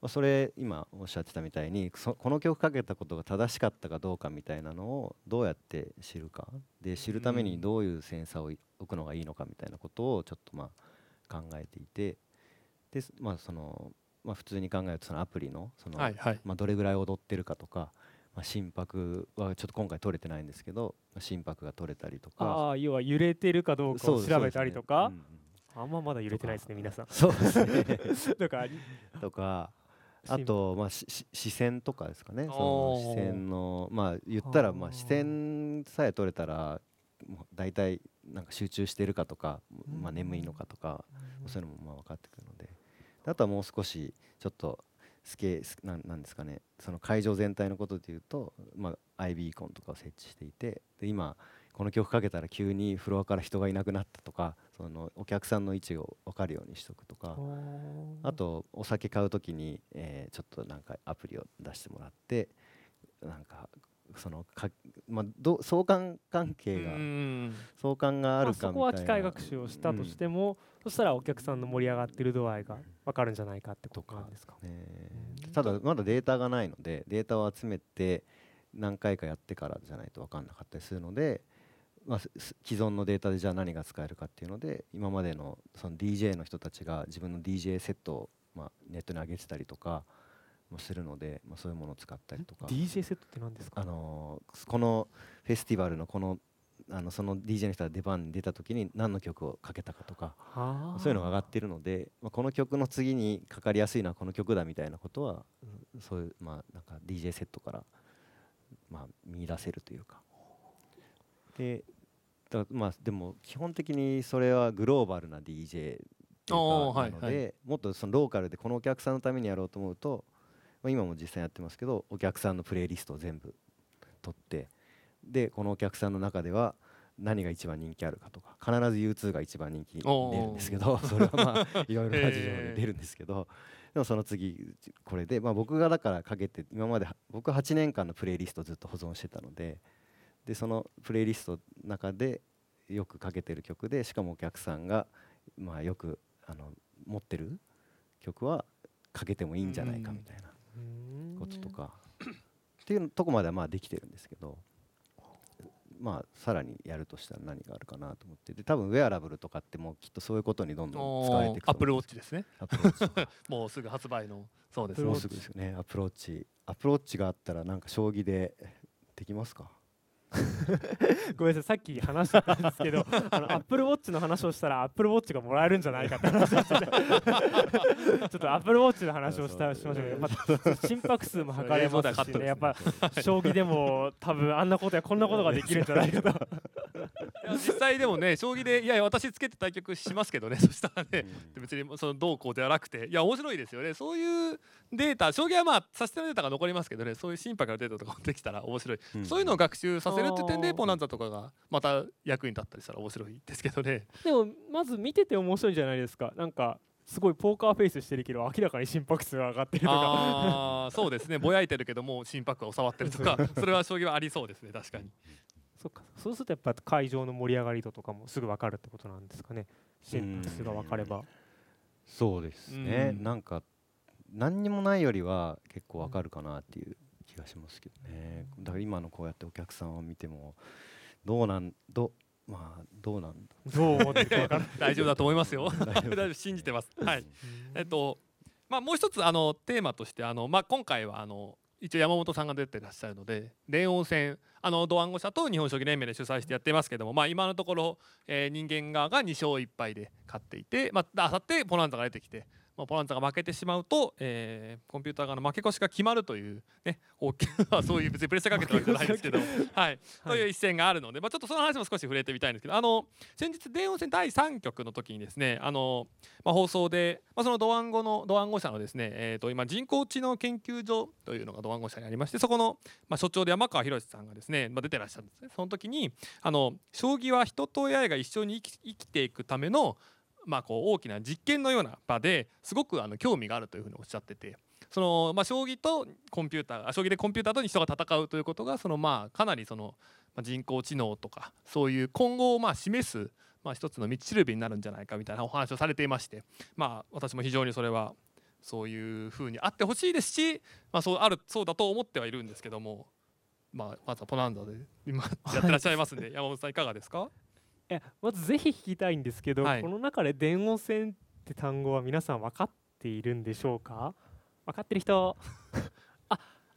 E: まあ、それ今おっしゃってたみたいにそこの曲かけたことが正しかったかどうかみたいなのをどうやって知るか。で知るためにどういうセンサーを置くのがいいのかみたいなことをちょっとまあ考えていて。で、まあそのまあ、普通に考えるとそのアプリのその、
B: はいはい。
E: まあ、どれぐらい踊ってるかとか、まあ、心拍はちょっと今回取れてないんですけどまあ心拍が取れたりとか。
D: ああ要は揺れてるかどうかを調べたりとか、あんままだ揺れてないですね皆さん。
E: そうですね。[LAUGHS]
D: とか
E: とかあと、まあ、視線とかですかね。その視線のまあ言ったらまあ視線さえ取れたらもう大体なんか集中してるかとか、まあ、眠いのかとか、そういうのもまあ分かってくるので。であとはもう少しちょっとスケスなんなんですかね。その会場全体のことでいうと、まあ、アイビーコンとかを設置していてで今この曲かけたら急にフロアから人がいなくなったとかそのお客さんの位置を分かるようにしとくとか。あとお酒買う時に、えーちょっとなんかアプリを出してもらってなんかそのか、まあ、ど相関関係が
B: うん
E: 相関があ
D: まあ
E: るかみたいな、
D: そこは機械学習をしたとしても、そしたらお客さんの盛り上がってる度合いが分かるんじゃないかってことなんですか。
E: うんね
D: うん
E: ただまだデータがないのでデータを集めて何回かやってからじゃないと分かんなかったりするので、まあ、既存のデータでじゃあ何が使えるかっていうので今までのその DJ の人たちが自分の DJ セットを、まあ、ネットに上げてたりとかもするので、まあ、そういうものを使ったりとか。
D: DJ セットって何ですか？
E: あのーこのフェスティバルのこのあのその DJ の人が出番に出た時に何の曲をかけたかとかそういうのが上がってるので、まあ、この曲の次にかかりやすいのはこの曲だみたいなことはうんそういう、まあ、なんか DJ セットから、まあ、見出せるというかでだまあでも基本的にそれはグローバルな DJ っていうか
B: おーはい
E: なので、もっとそのローカルでこのお客さんのためにやろうと思うと、まあ、今も実際やってますけどお客さんのプレイリストを全部取ってでこのお客さんの中では何が一番人気あるかとか必ず U2 が一番人気出るんですけどそれはまあ [LAUGHS] いろいろな事情で出るんですけどでもその次これで、まあ、僕がだからかけて今までは僕は8年間のプレイリストをずっと保存してたのででそのプレイリストの中でよくかけてる曲でしかもお客さんが、まあ、よくあの持ってる曲はかけてもいいんじゃないかみたいなこととか。っていうとこまではまあできてるんですけどまあさらにやるとしたら何があるかなと思って。で多分ウェアラブルとかってもうきっとそういうことにどんどん使われていくと
B: アップルウォッチですね。[LAUGHS] もうすぐ発売の。そうです
E: もうすぐですよね。アプローチアプローチがあったらなんか将棋でできますか？[LAUGHS]
D: ごめんなさいさっき話したんですけど [LAUGHS] あの Apple Watch の話をしたら Apple Watch がもらえるんじゃないかって話をしてて。[LAUGHS] ちょっと Apple Watch の話をしたしましたけどやっぱ心拍数も測れますしね。やっぱ将棋でも多分あんなことやこんなことができるんじゃないかと。
B: 実際でもね将棋でいやいや私つけて対局しますけどね。そしたらね別にそのどうこうではなくて。いや面白いですよね。そういうデータ将棋はまあ指し手のデータが残りますけどねそういう心拍のデータとかもできたら面白い、
E: うん
B: そういうのを学習させるって点でポナンザとかがまた役に立ったりしたら面白いですけどね。
D: でもまず見てて面白いじゃないですか。なんかすごいポーカーフェイスしてるけど明らかに心拍数が上がってるとか。
B: ああそうですね。ぼやいてるけどもう心拍が収まってるとか。[LAUGHS] それは将棋はありそうですね確かに。
D: そっか。そうするとやっぱ会場の盛り上がり度とかもすぐ分かるってことなんですかね。心拍数が分かれば。
E: そうですね、
B: うん。
E: なんか何にもないよりは結構わかるかなっていう気がしますけどね。だから今のこうやってお客さんを見てもどうなんどまあどうなんだ。
D: どう [LAUGHS]
B: 大丈夫だと思いますよ。
E: 大丈夫。
B: 大丈夫信じてます。はい。えっとまあ、もう一つあのテーマとしてあの、まあ、今回はあの一応山本さんが出てらっしゃるので電王戦あのドワンゴ社と日本将棋連盟で主催してやってますけども、まあ、今のところ、えー人間側が2勝1敗で勝っていて、まあさってポランザが出てきて、まあ、ポランザが負けてしまうと、えーコンピューター側の負け越しが決まるという、ね、大きなそういう別にプレッシャーかけてるわけじゃないですけど、[LAUGHS] はい、という一戦があるので、まあ、ちょっとその話も少し触れてみたいんですけどあの先日電王戦第3局の時にですねあのまあ、放送で、まあ、そのドワンゴのドワンゴ社のですね、えー、と今人工知能研究所というのがドワンゴ社にありましてそこの、まあ、所長で山川博さんがですね、まあ、出てらっしゃるんですね。その時にあの将棋は人と AI が一緒に生き生きていくための、まあ、こう大きな実験のような場ですごくあの興味があるというふうにおっしゃってて。そのまあ、将棋とコンピューター将棋でコンピューターと人が戦うということがそのまあかなりその人工知能とかそういう今後をまあ示すまあ一つの道しるべになるんじゃないかみたいなお話をされていましてまあ私も非常にそれはそういうふうにあってほしいですし、まあ、そうあるそうだと思ってはいるんですけども、まあ、まずはポナンザで今やってらっしゃいますんで山本さんいかがですか？
D: いやまずぜひ聞きたいんですけど、
B: はい。
D: この中で電王戦って単語は皆さん分かっているんでしょうか？分かってる人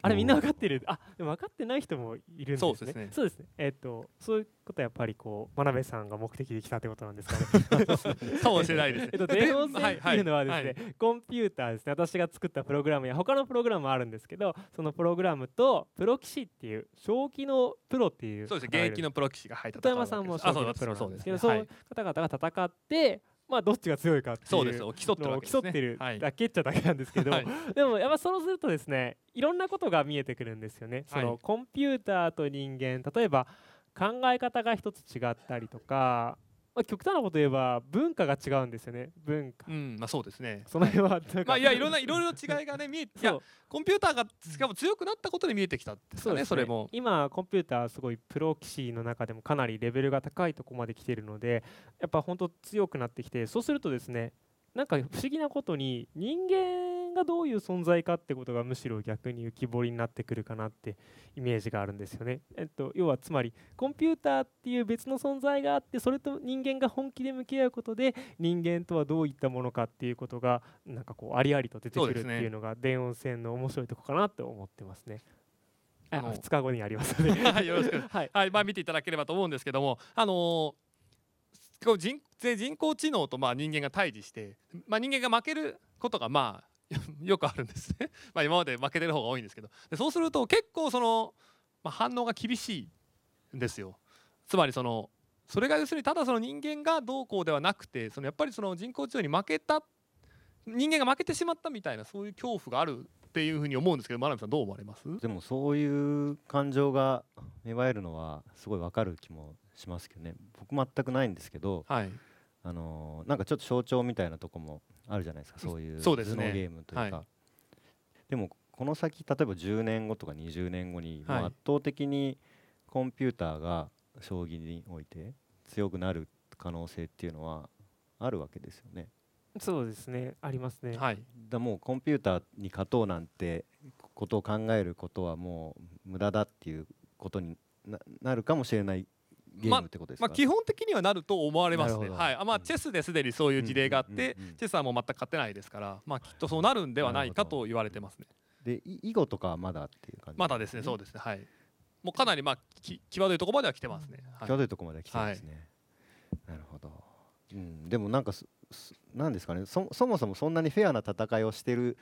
D: ああれみんな分かってる？[LAUGHS] あでも分かってない人もいるんですね。
B: そうですね。
D: そうですね。えっ、とそういうことはやっぱりこう真鍋さんが目的で来たってことなんですかね。[LAUGHS]
B: かもしれないですね。
D: えっと、電音線っていうのはですね、コンピューターですね。私が作ったプログラムや他のプログラムもあるんですけどそそのプログラムとプロ棋士っていう将棋のプロっていう
B: そうですね。現役のプロ棋士が入った
D: 片山さんも将棋のプロなんですけどそういう方々が戦ってまあどっちが強いかっていうのを競ってる
B: はい。
D: だけっちゃだけなんですけど、
B: はい。
D: でもやっぱそうするとですねいろんなことが見えてくるんですよね。そ
B: はい。
D: のコンピューターと人間例えば考え方が一つ違ったりとか、まあ、極端なこと言えば文化が違うんですよね。文化。
B: うんまあそうですね。
D: その辺は
B: まあいやいろんないろいろ違いがね見え [LAUGHS] いやコンピューターがしかも強くなったことで見えてきたんですかね
D: です
B: それも。
D: 今コンピューターすごいプロ棋士の中でもかなりレベルが高いところまで来てるのでやっぱ本当強くなってきてそうするとですねなんか不思議なことに人間がどういう存在かってことがむしろ逆に浮き彫りになってくるかなってイメージがあるんですよね。えっと、要はつまりコンピューターっていう別の存在があってそれと人間が本気で向き合うことで人間とはどういったものかっていうことがなんかこうありありと出てくるっていうのが電音線の面白いとこかなって思ってますね。あ
B: あの
D: 2日後にありますので
B: はいよろしく
D: はい
B: はい。まあ見ていただければと思うんですけども。あのー人で人工知能とまあ人間が対峙して、まあ、人間が負けることがまあ [LAUGHS] よくあるんですね。[LAUGHS] まあ今まで負けてる方が多いんですけど。でそうすると結構その、まあ、反応が厳しいんですよ。つまりそのそれが要するにただその人間がどうこうではなくてそのやっぱりその人工知能に負けた人間が負けてしまったみたいなそういう恐怖があるっていうふうに思うんですけど真鍋さんどう思われます？
E: でもそういう感情が芽生えるのはすごいわかる気もしますけどね。僕全くないんですけど、
B: はい。
E: あのーなんかちょっと象徴みたいなとこもあるじゃないですか。そういう頭脳ゲームというか、
B: は
E: でもこの先例えば10年後とか20年後に、
B: はい。
E: 圧倒的にコンピューターが将棋において強くなる可能性っていうのはあるわけですよね。
D: そうですね。ありますね、
B: はい。
E: だもうコンピューターに勝とうなんてことを考えることはもう無駄だっていうことにななるかもしれないゲームってことですか、
B: まあ、基本的にはなると思われますね。はい、あまあチェスですでにそういう事例があって、
E: うんうんうんうん。
B: チェスはもう全く勝てないですから、まあきっとそうなるんではないかと言われてますね。
E: でい囲碁とかはまだっていう感じ？
B: まだですね、そうですね、はい。もうかなりまあき際どいところまでは来てますね。はい。
E: 際どいとこまで来てるんですね、なるほど、うん、でもなんかすすなんですかね。そそもそもそんなにフェアな戦いをしてる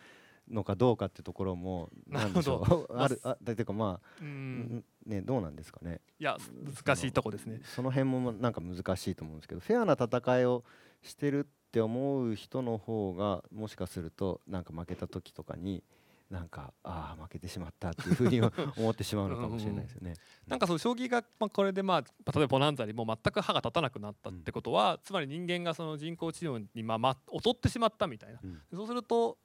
E: のかどうかってところもなんでしょうあるあだいうかまあ、
B: う
E: うんん、ねどうなんですかね
B: いや難しいとこですね。
E: その辺もなんか難しいと思うんですけどフェアな戦いをしてるって思う人の方がもしかするとなんか負けた時とかになんかああ負けてしまったっていうふうに [LAUGHS] 思ってしまうのかもしれないですよね。
B: なんかそう将棋が、まあ、これでまあ例えばボナンザにもう全く歯が立たなくなったってことは、つまり人間がその人工知能にまあまあ劣ってしまったみたいな。
E: うん
B: そうすると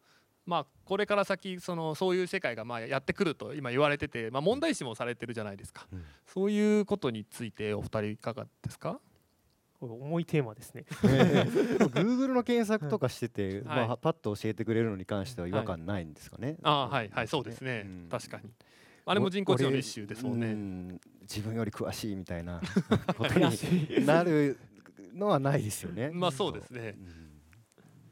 B: まあこれから先そのそういう世界がまあやってくると今言われてて、まあ、問題視もされてるじゃないですか。
E: うん
B: そういうことについてお二人いかがですか？
D: 重いテーマですね
E: Google [LAUGHS] の検索とかしてて、
B: はい
E: まあ、パッと教えてくれるのに関しては違和感ないんですかね。
B: ああはいはいそうですね、
E: うん
B: 確かに。あれも人工知能の一種ですもんね。
E: ん自分より詳しいみたいなことに [LAUGHS] なるのはないですよね。[LAUGHS]
B: まあそうですね
E: うん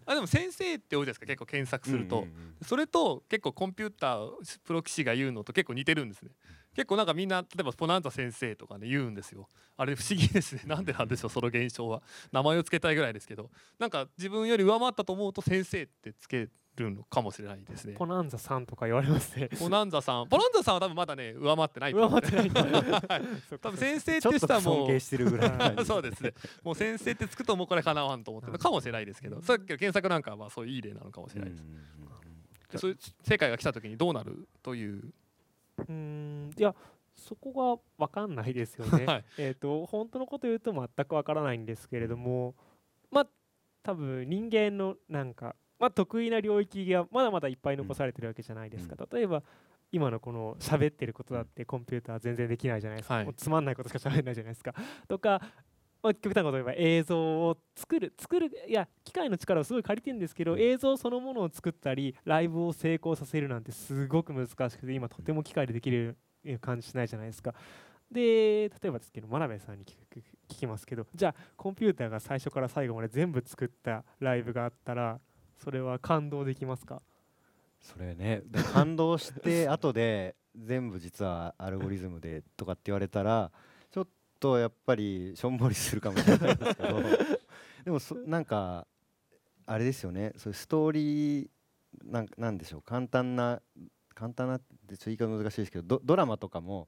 B: あでも先生って多いですか結構検索すると、それと結構コンピュータープロ棋士が言うのと結構似てるんですね。結構なんかみんな例えばポナンザ先生とかね言うんですよ。あれ不思議ですね。[LAUGHS] なんでなんでしょうその現象は。名前を付けたいぐらいですけど、なんか自分より上回ったと思うと先生ってつけるのかもしれないですね。
D: ポナンザさんとか言われますね。
B: ポナンザさん、[LAUGHS] ポナンザさんは多分まだね上回ってない
D: 上回ってない [LAUGHS]
B: 多分先生って人はもう
E: 尊敬してるぐらい [LAUGHS]
B: そうですね。もう先生ってつくともうこれかなわんと思ってるのかもしれないですけど、さっきの検索なんかはまあそういういい例なのかもしれないです。そういう世界が来た時にどうなるという？
D: うーんいやそこが分かんないですよね。
B: はい。
D: えっ、と本当のこと言うと全く分からないんですけれどもまあ多分人間のなんか、まあ、得意な領域がまだまだいっぱい残されてるわけじゃないですか。例えば今のこの喋ってることだってコンピューター全然できないじゃないですか、
B: はい
D: もうつまんないことしか喋れないじゃないですか。[LAUGHS] とか、まあ、極端なこと言えば映像を作る作るいや機械の力をすごい借りてるんですけど映像そのものを作ったりライブを成功させるなんてすごく難しくて今とても機械でできる感じしないじゃないですか。で例えばですけど真鍋さんに聞きますけどじゃあコンピューターが最初から最後まで全部作ったライブがあったらそれは感動できますか？
E: それね [LAUGHS] 感動して後で全部実はアルゴリズムでとかって言われたらちょっとやっぱりしょんぼりするかもしれないですけど [LAUGHS] でもそなんかあれですよねそういうストーリーなんなんでしょう簡単な簡単なってちょっと言い方難しいですけどドドラマとかも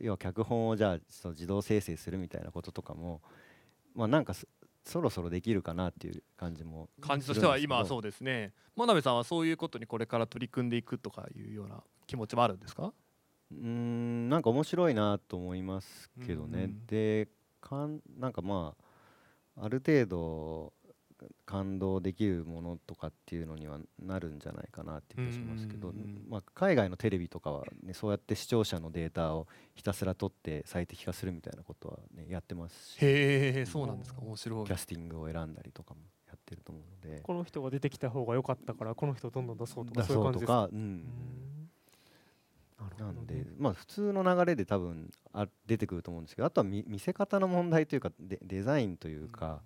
E: 要は脚本をじゃあその自動生成するみたいなこととかもまあなんかそそろそろできるかなっていう感じも
B: 感じとしては今は
E: う
B: そうですね。真鍋さんはそういうことにこれから取り組んでいくとかいうような気持ちもあるんですか？
E: うーんなんか面白いなと思いますけどね、
B: うん。
E: でかんなんかまあある程度感動できるものとかっていうのにはなるんじゃないかなって気がしますけど、
B: うんうんうん
E: まあ、海外のテレビとかは、ね、そうやって視聴者のデータをひたすら取って最適化するみたいなことは、ね、やってますし
B: へえそうなんですか。面白い。
E: キャスティングを選んだりとかもやってると思うので。
D: この人が出てきた方が良かったからこの人をどんどん出そうとか
E: 出
D: そういう感じか？なるほどね。
E: なんで、まあ普通の流れで多分あ出てくると思うんですけどあとは見見せ方の問題というかデデザインというか、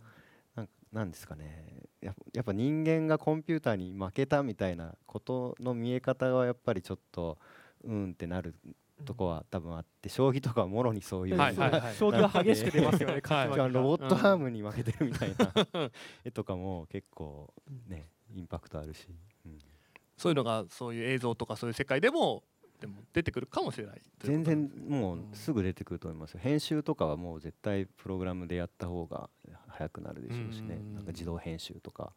E: なんなんですかね。やっぱ人間がコンピューターに負けたみたいなことの見え方はやっぱりちょっとうんってなるとこは多分あって将棋とかはもろにそういう、
B: はいはい。はい
D: 将棋は激しく出ますよね
E: ロボットアームに負けてるみたいな [LAUGHS] 絵とかも結構ねインパクトあるし、うん。
B: そういうのがそういう映像とかそういう世界でもでも出てくるかもしれない
E: 全然もうすぐ出てくると思いますよ。編集とかはもう絶対プログラムでやった方が早くなるでしょうしね。
B: うん。
E: なんか自動編集とか、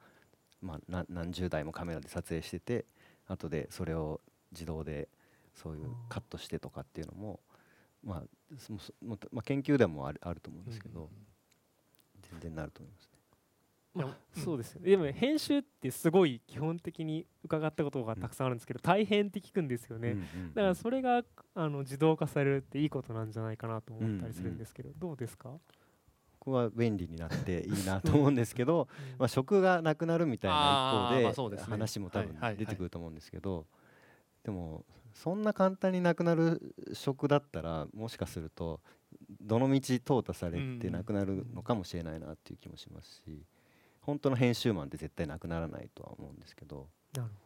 E: まあ、な何十台もカメラで撮影してて後でそれを自動でそういうカットしてとかっていうのもまあまあ、研究でもあるあると思うんですけど、全然なると思いますね。
D: まあ
B: うん
D: そうですよね。でも編集ってすごい基本的に伺ったことがたくさんあるんですけど大変って聞くんですよね、
E: うんうんうん。
D: だからそれがあの自動化されるっていいことなんじゃないかなと思ったりするんですけど、どうですか、
E: は便利になっていいなと思うんですけど [LAUGHS] まあ職がなくなるみたいな一方で話も多分出てくると思うんですけどでもそんな簡単になくなる職だったらもしかするとどの道淘汰されてなくなるのかもしれないなっていう気もしますし本当の編集マンって絶対なくならないとは思うんですけど。
D: なるほど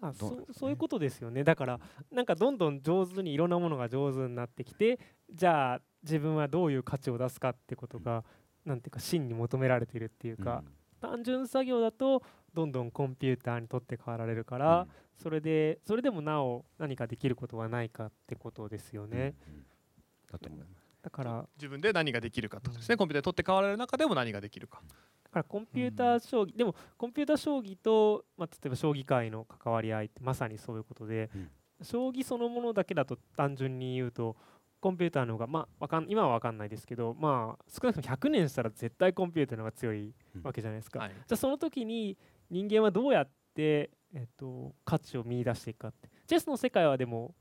D: あそそういうことですよね。だからなんかどんどん上手にいろんなものが上手になってきてじゃあ自分はどういう価値を出すかってことがなんていうか真に求められているっていうか、単純作業だとどんどんコンピューターに取って代わられるから、それでそれでもなお何かできることはないかってことですよ
E: うん
D: ね、
E: うんうん。だと思います。
D: だから
B: 自分で何ができるかとですね、コンピューターで取って代わられる中でも何ができるか。
D: だからコンピューター将棋、でもコンピューター将棋と、まあ、例えば将棋界の関わり合いってまさにそういうことで、
E: うん。
D: 将棋そのものだけだと単純に言うとコンピューターの方が、まあ、わかん今は分かんないですけど、まあ、少なくとも100年したら絶対コンピューターの方が強いわけじゃないですか。
B: はい。
D: じゃあその時に人間はどうやって、えっと、価値を見出していくかって。チェスの世界はでも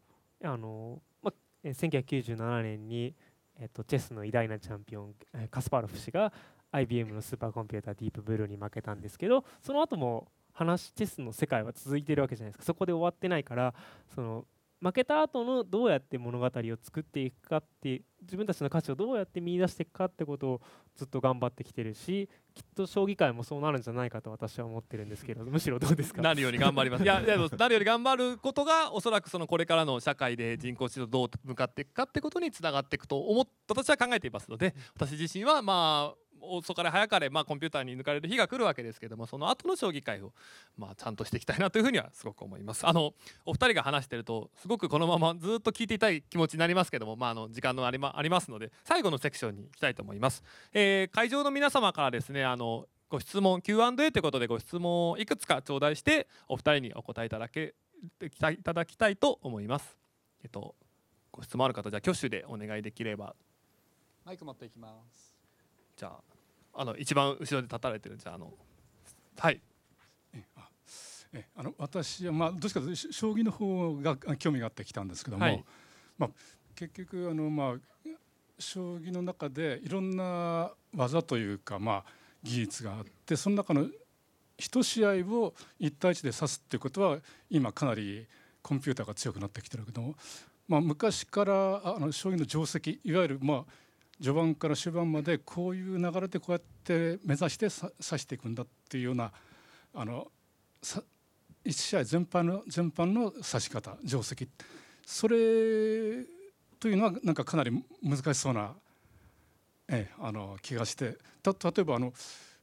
D: あの、まあ、えー1997年に、えっと、チェスの偉大なチャンピオンえーカスパロフ氏が IBM のスーパーコンピューターディープブルーに負けたんですけどその後も話チェスの世界は続いてるわけじゃないですか。そこで終わってないからその負けた後のどうやって物語を作っていくかって自分たちの価値をどうやって見出していくかってことをずっと頑張ってきてるしきっと将棋界もそうなるんじゃないかと私は思ってるんですけど [LAUGHS] むしろどうですか？
B: なるように頑張ります。いや、でも [LAUGHS] なるように頑張ることがおそらくそのこれからの社会で人工知能とどう向かっていくかってことにつながっていくと思っ私は考えていますので、私自身はまあ遅かれ早かれまあコンピューターに抜かれる日が来るわけですけどもその後の将棋界をまあちゃんとしていきたいなというふうにはすごく思います。あのお二人が話してるとすごくこのままずっと聞いていたい気持ちになりますけどもまああの時間のあり,、まありますので最後のセクションに行きたいと思います、えー会場の皆様からですねあのご質問 Q&A ということでご質問をいくつか頂戴してお二人にお答えいただけいただきたいと思います。えっとご質問ある方じゃあ挙手でお願いできれば。
A: マイク持っていきます
B: じゃああの一番後ろで立たれてるじゃああの。はい。
F: えあの私は、まあ、どっちかというと将棋の方が興味があってきたんですけども、
B: はい。
F: まあ、結局あの、まあ、将棋の中でいろんな技というか、まあ、技術があってその中の一試合を1対1で指すっていうことは今かなりコンピューターが強くなってきてるけども、まあ、昔からあの将棋の定石いわゆる、まあ、序盤から終盤までこういう流れでこうやって目指して指していくんだっていうようなあの1試合全般の全般の指し方定石。それというのはなんかかなり難しそうな、ええ、あの気がして。た例えばあの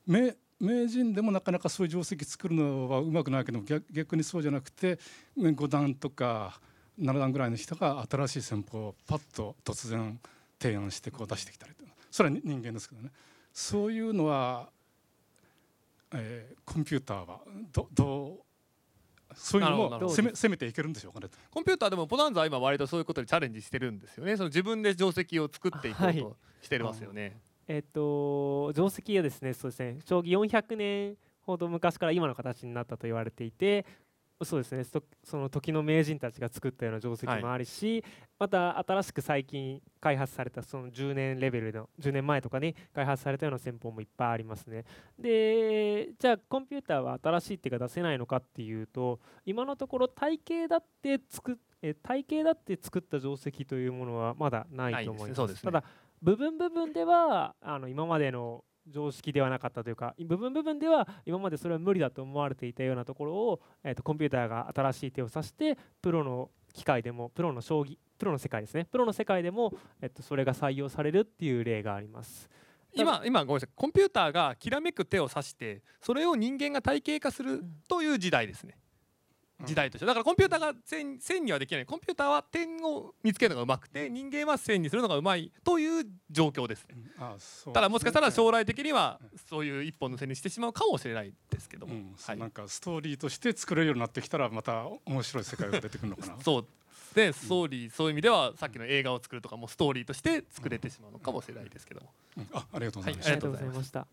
F: 名名人でもなかなかそういう定石作るのはうまくないけど逆逆にそうじゃなくて5段とか7段ぐらいの人が新しい戦法をパッと突然提案してこう出してきたりそれは人間ですけどね。そういうのは、えー、コンピューターはどどうそういうのも攻め攻めていけるんでしょうかね
B: コンピューターでもポナンザは今割とそういうことにチャレンジしてるんですよね。その自分で定石を作っていこうとしてますよね。
D: えっ、と定石はですねそうですね。将棋400年ほど昔から今の形になったと言われていてそうですね。その時の名人たちが作ったような定石もあるし、はい、また新しく最近開発されたその10年レベルの10年前とかに開発されたような戦法もいっぱいありますね。でじゃあコンピューターは新しい手が出せないのかっていうと今のところ体系だって作え体系だって作った定石というものはまだないと思います、ね、ただ部分部分ではあの今までの常識ではなかったというか部分部分では今までそれは無理だと思われていたようなところを、えーと、コンピューターが新しい手を指してプロの機械でもプロの将棋プロの世界ですねプロの世界でも、えーと、それが採用されるっていう例があります。
B: 今今ごめんなさいコンピューターがきらめく手を指してそれを人間が体系化するという時代ですね。時代として。だからコンピューターが線線にはできない。コンピューターは点を見つけるのがうまくて人間は線にするのがうまいという状況ですね、うん、ただもしかしたら将来的にはそういう一本の線にしてしまうかもしれないですけども、うん。
F: はい、なんかストーリーとして作れるようになってきたらまた面白い世界が出てくるのかな。
B: そう。でストーリー、そういう意味ではさっきの映画を作るとかもストーリーとして作れてしまうのかもしれないですけども、
F: あありがとうございました、はい、ありがとうございました。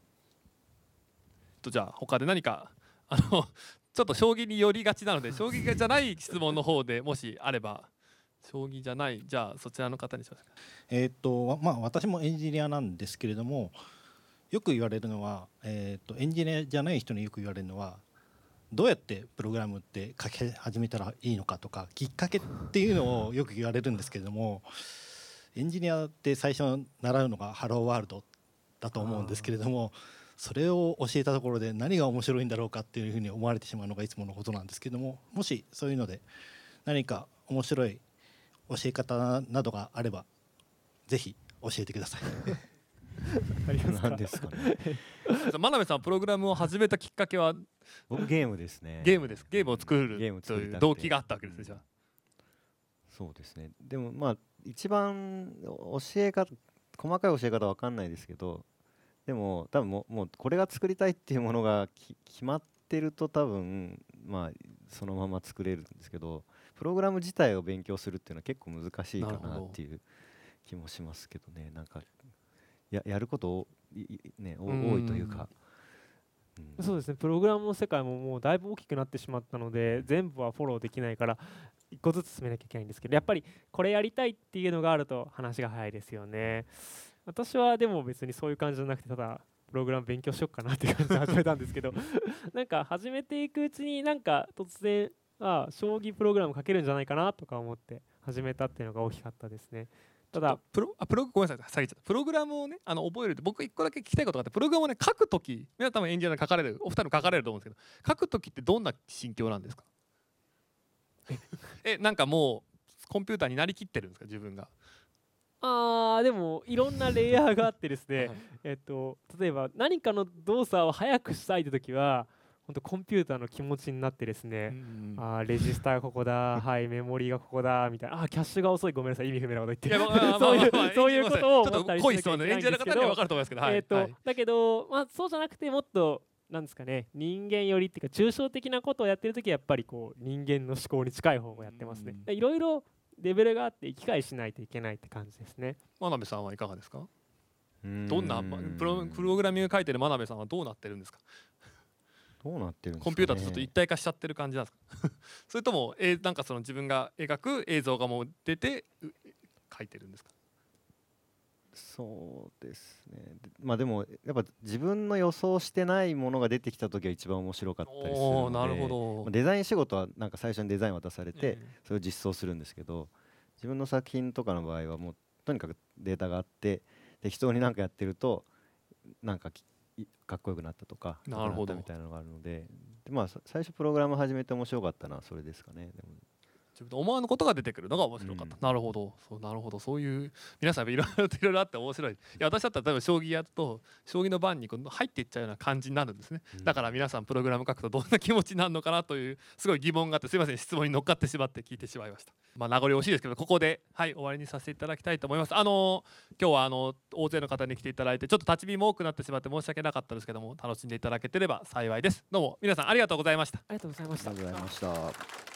B: とじゃあ他で何かあのちょっと将棋に寄りがちなので将棋じゃない質問の方でもしあれば将棋じゃないじゃあそちらの方にしますか。
G: えっとまあ私もエンジニアなんですけれどもよく言われるのは、えー、とエンジニアじゃない人によく言われるのはどうやってプログラムって書き始めたらいいのかとかきっかけっていうのをよく言われるんですけれどもエンジニアって最初習うのがハローワールドだと思うんですけれどもそれを教えたところで何が面白いんだろうかっていうふうに思われてしまうのがいつものことなんですけどももしそういうので何か面白い教え方などがあればぜひ教えてください。[LAUGHS]
E: 何ですかね。[LAUGHS]
B: 真鍋さんプログラムを始めたきっかけは？
E: 僕ゲームですね。
B: ゲームです。ゲームを作るという動機があったわけですね。じゃあ。
E: そうですね。でもまあ一番教え方細かい教え方わかんないですけど、でも多分もうもうこれが作りたいっていうものが決まってると多分まあそのまま作れるんですけどプログラム自体を勉強するっていうのは結構難しいかなっていう気もしますけどねなんかややることね多いというか。
D: うん、そうですねプログラムの世界ももうだいぶ大きくなってしまったので全部はフォローできないから1個ずつ進めなきゃいけないんですけどやっぱりこれやりたいっていうのがあると話が早いですよね。私はでも別にそういう感じじゃなくてただプログラム勉強しようかなっていう感じで始めたんですけど [LAUGHS] なんか始めていくうちになんか突然あ将棋プログラム書けるんじゃないかなとか思って始めたっていうのが大きかったですね。ただ
B: プロあプロごめんなさいプログラムをねあの覚えるって僕一個だけ聞きたいことがあってプログラムをね書くとき皆さんもエンジニアで書かれるお二人も書かれると思うんですけど書くときってどんな心境なんですかえなんかもうコンピューターになりきってるんですか自分が
D: あーでもいろんなレイヤーがあってですね、はい、えっと、例えば何かの動作を早くしたいという時は本当コンピューターの気持ちになってですね、うんうん、あレジスターがここだ [LAUGHS] はいメモリーがここだみたいなあキャッシュが遅いごめんなさい意味不明なこと言ってそういう [LAUGHS] そういうことを思ったりしてないんですけどえっと、はい、だけど、まあ、そうじゃなくてもっとなんですかね人間寄りっていうか抽象的なことをやってる時はやっぱりこう人間の思考に近い方をやってますね。いろいろレベルがあって行き来しないといけないって感じですね。
B: 真鍋さんはいかがですか？どんなプロプログラミング書いてる真鍋さんはどうなってるんですか？
E: どうなってるんですか、ね、
B: コンピューターとちょっと一体化しちゃってる感じなんですか？[LAUGHS] それとも、えー、なんかその自分が描く映像がもう出て書いてるんですか？
E: そうですね。まあでもやっぱ自分の予想してないものが出てきた時は一番面白かったりするのでなるほど。デザイン仕事はなんか最初にデザイン渡されてそれを実装するんですけど自分の作品とかの場合はもうとにかくデータがあって適当になんかやってるとなんかいかっこよくなったとか
B: なるほど。
E: みたいなのがあるのでで、まあ、さ最初プログラム始めて面白かったのはそれですかね。でも
B: 自分で思わぬことが出てくるのが面白かった、
E: うん。
B: なるほど。そうなるほど。そういう皆さんいろいろといろいろあって面白い。いや私だったら例えば将棋やると将棋の番にこう入っていっちゃうような感じになるんですね、
E: うん。
B: だから皆さんプログラム書くとどんな気持ちになるのかなというすごい疑問があってすいません質問に乗っかってしまって聞いてしまいました。まあ名残惜しいですけどここではい終わりにさせていただきたいと思います。あの今日はあの大勢の方に来ていただいてちょっと立ち火も多くなってしまって申し訳なかったですけども楽しんでいただけてれば幸いです。どうも皆さんありがとうございました。
D: ありがとうございました。
E: ありがとうございました。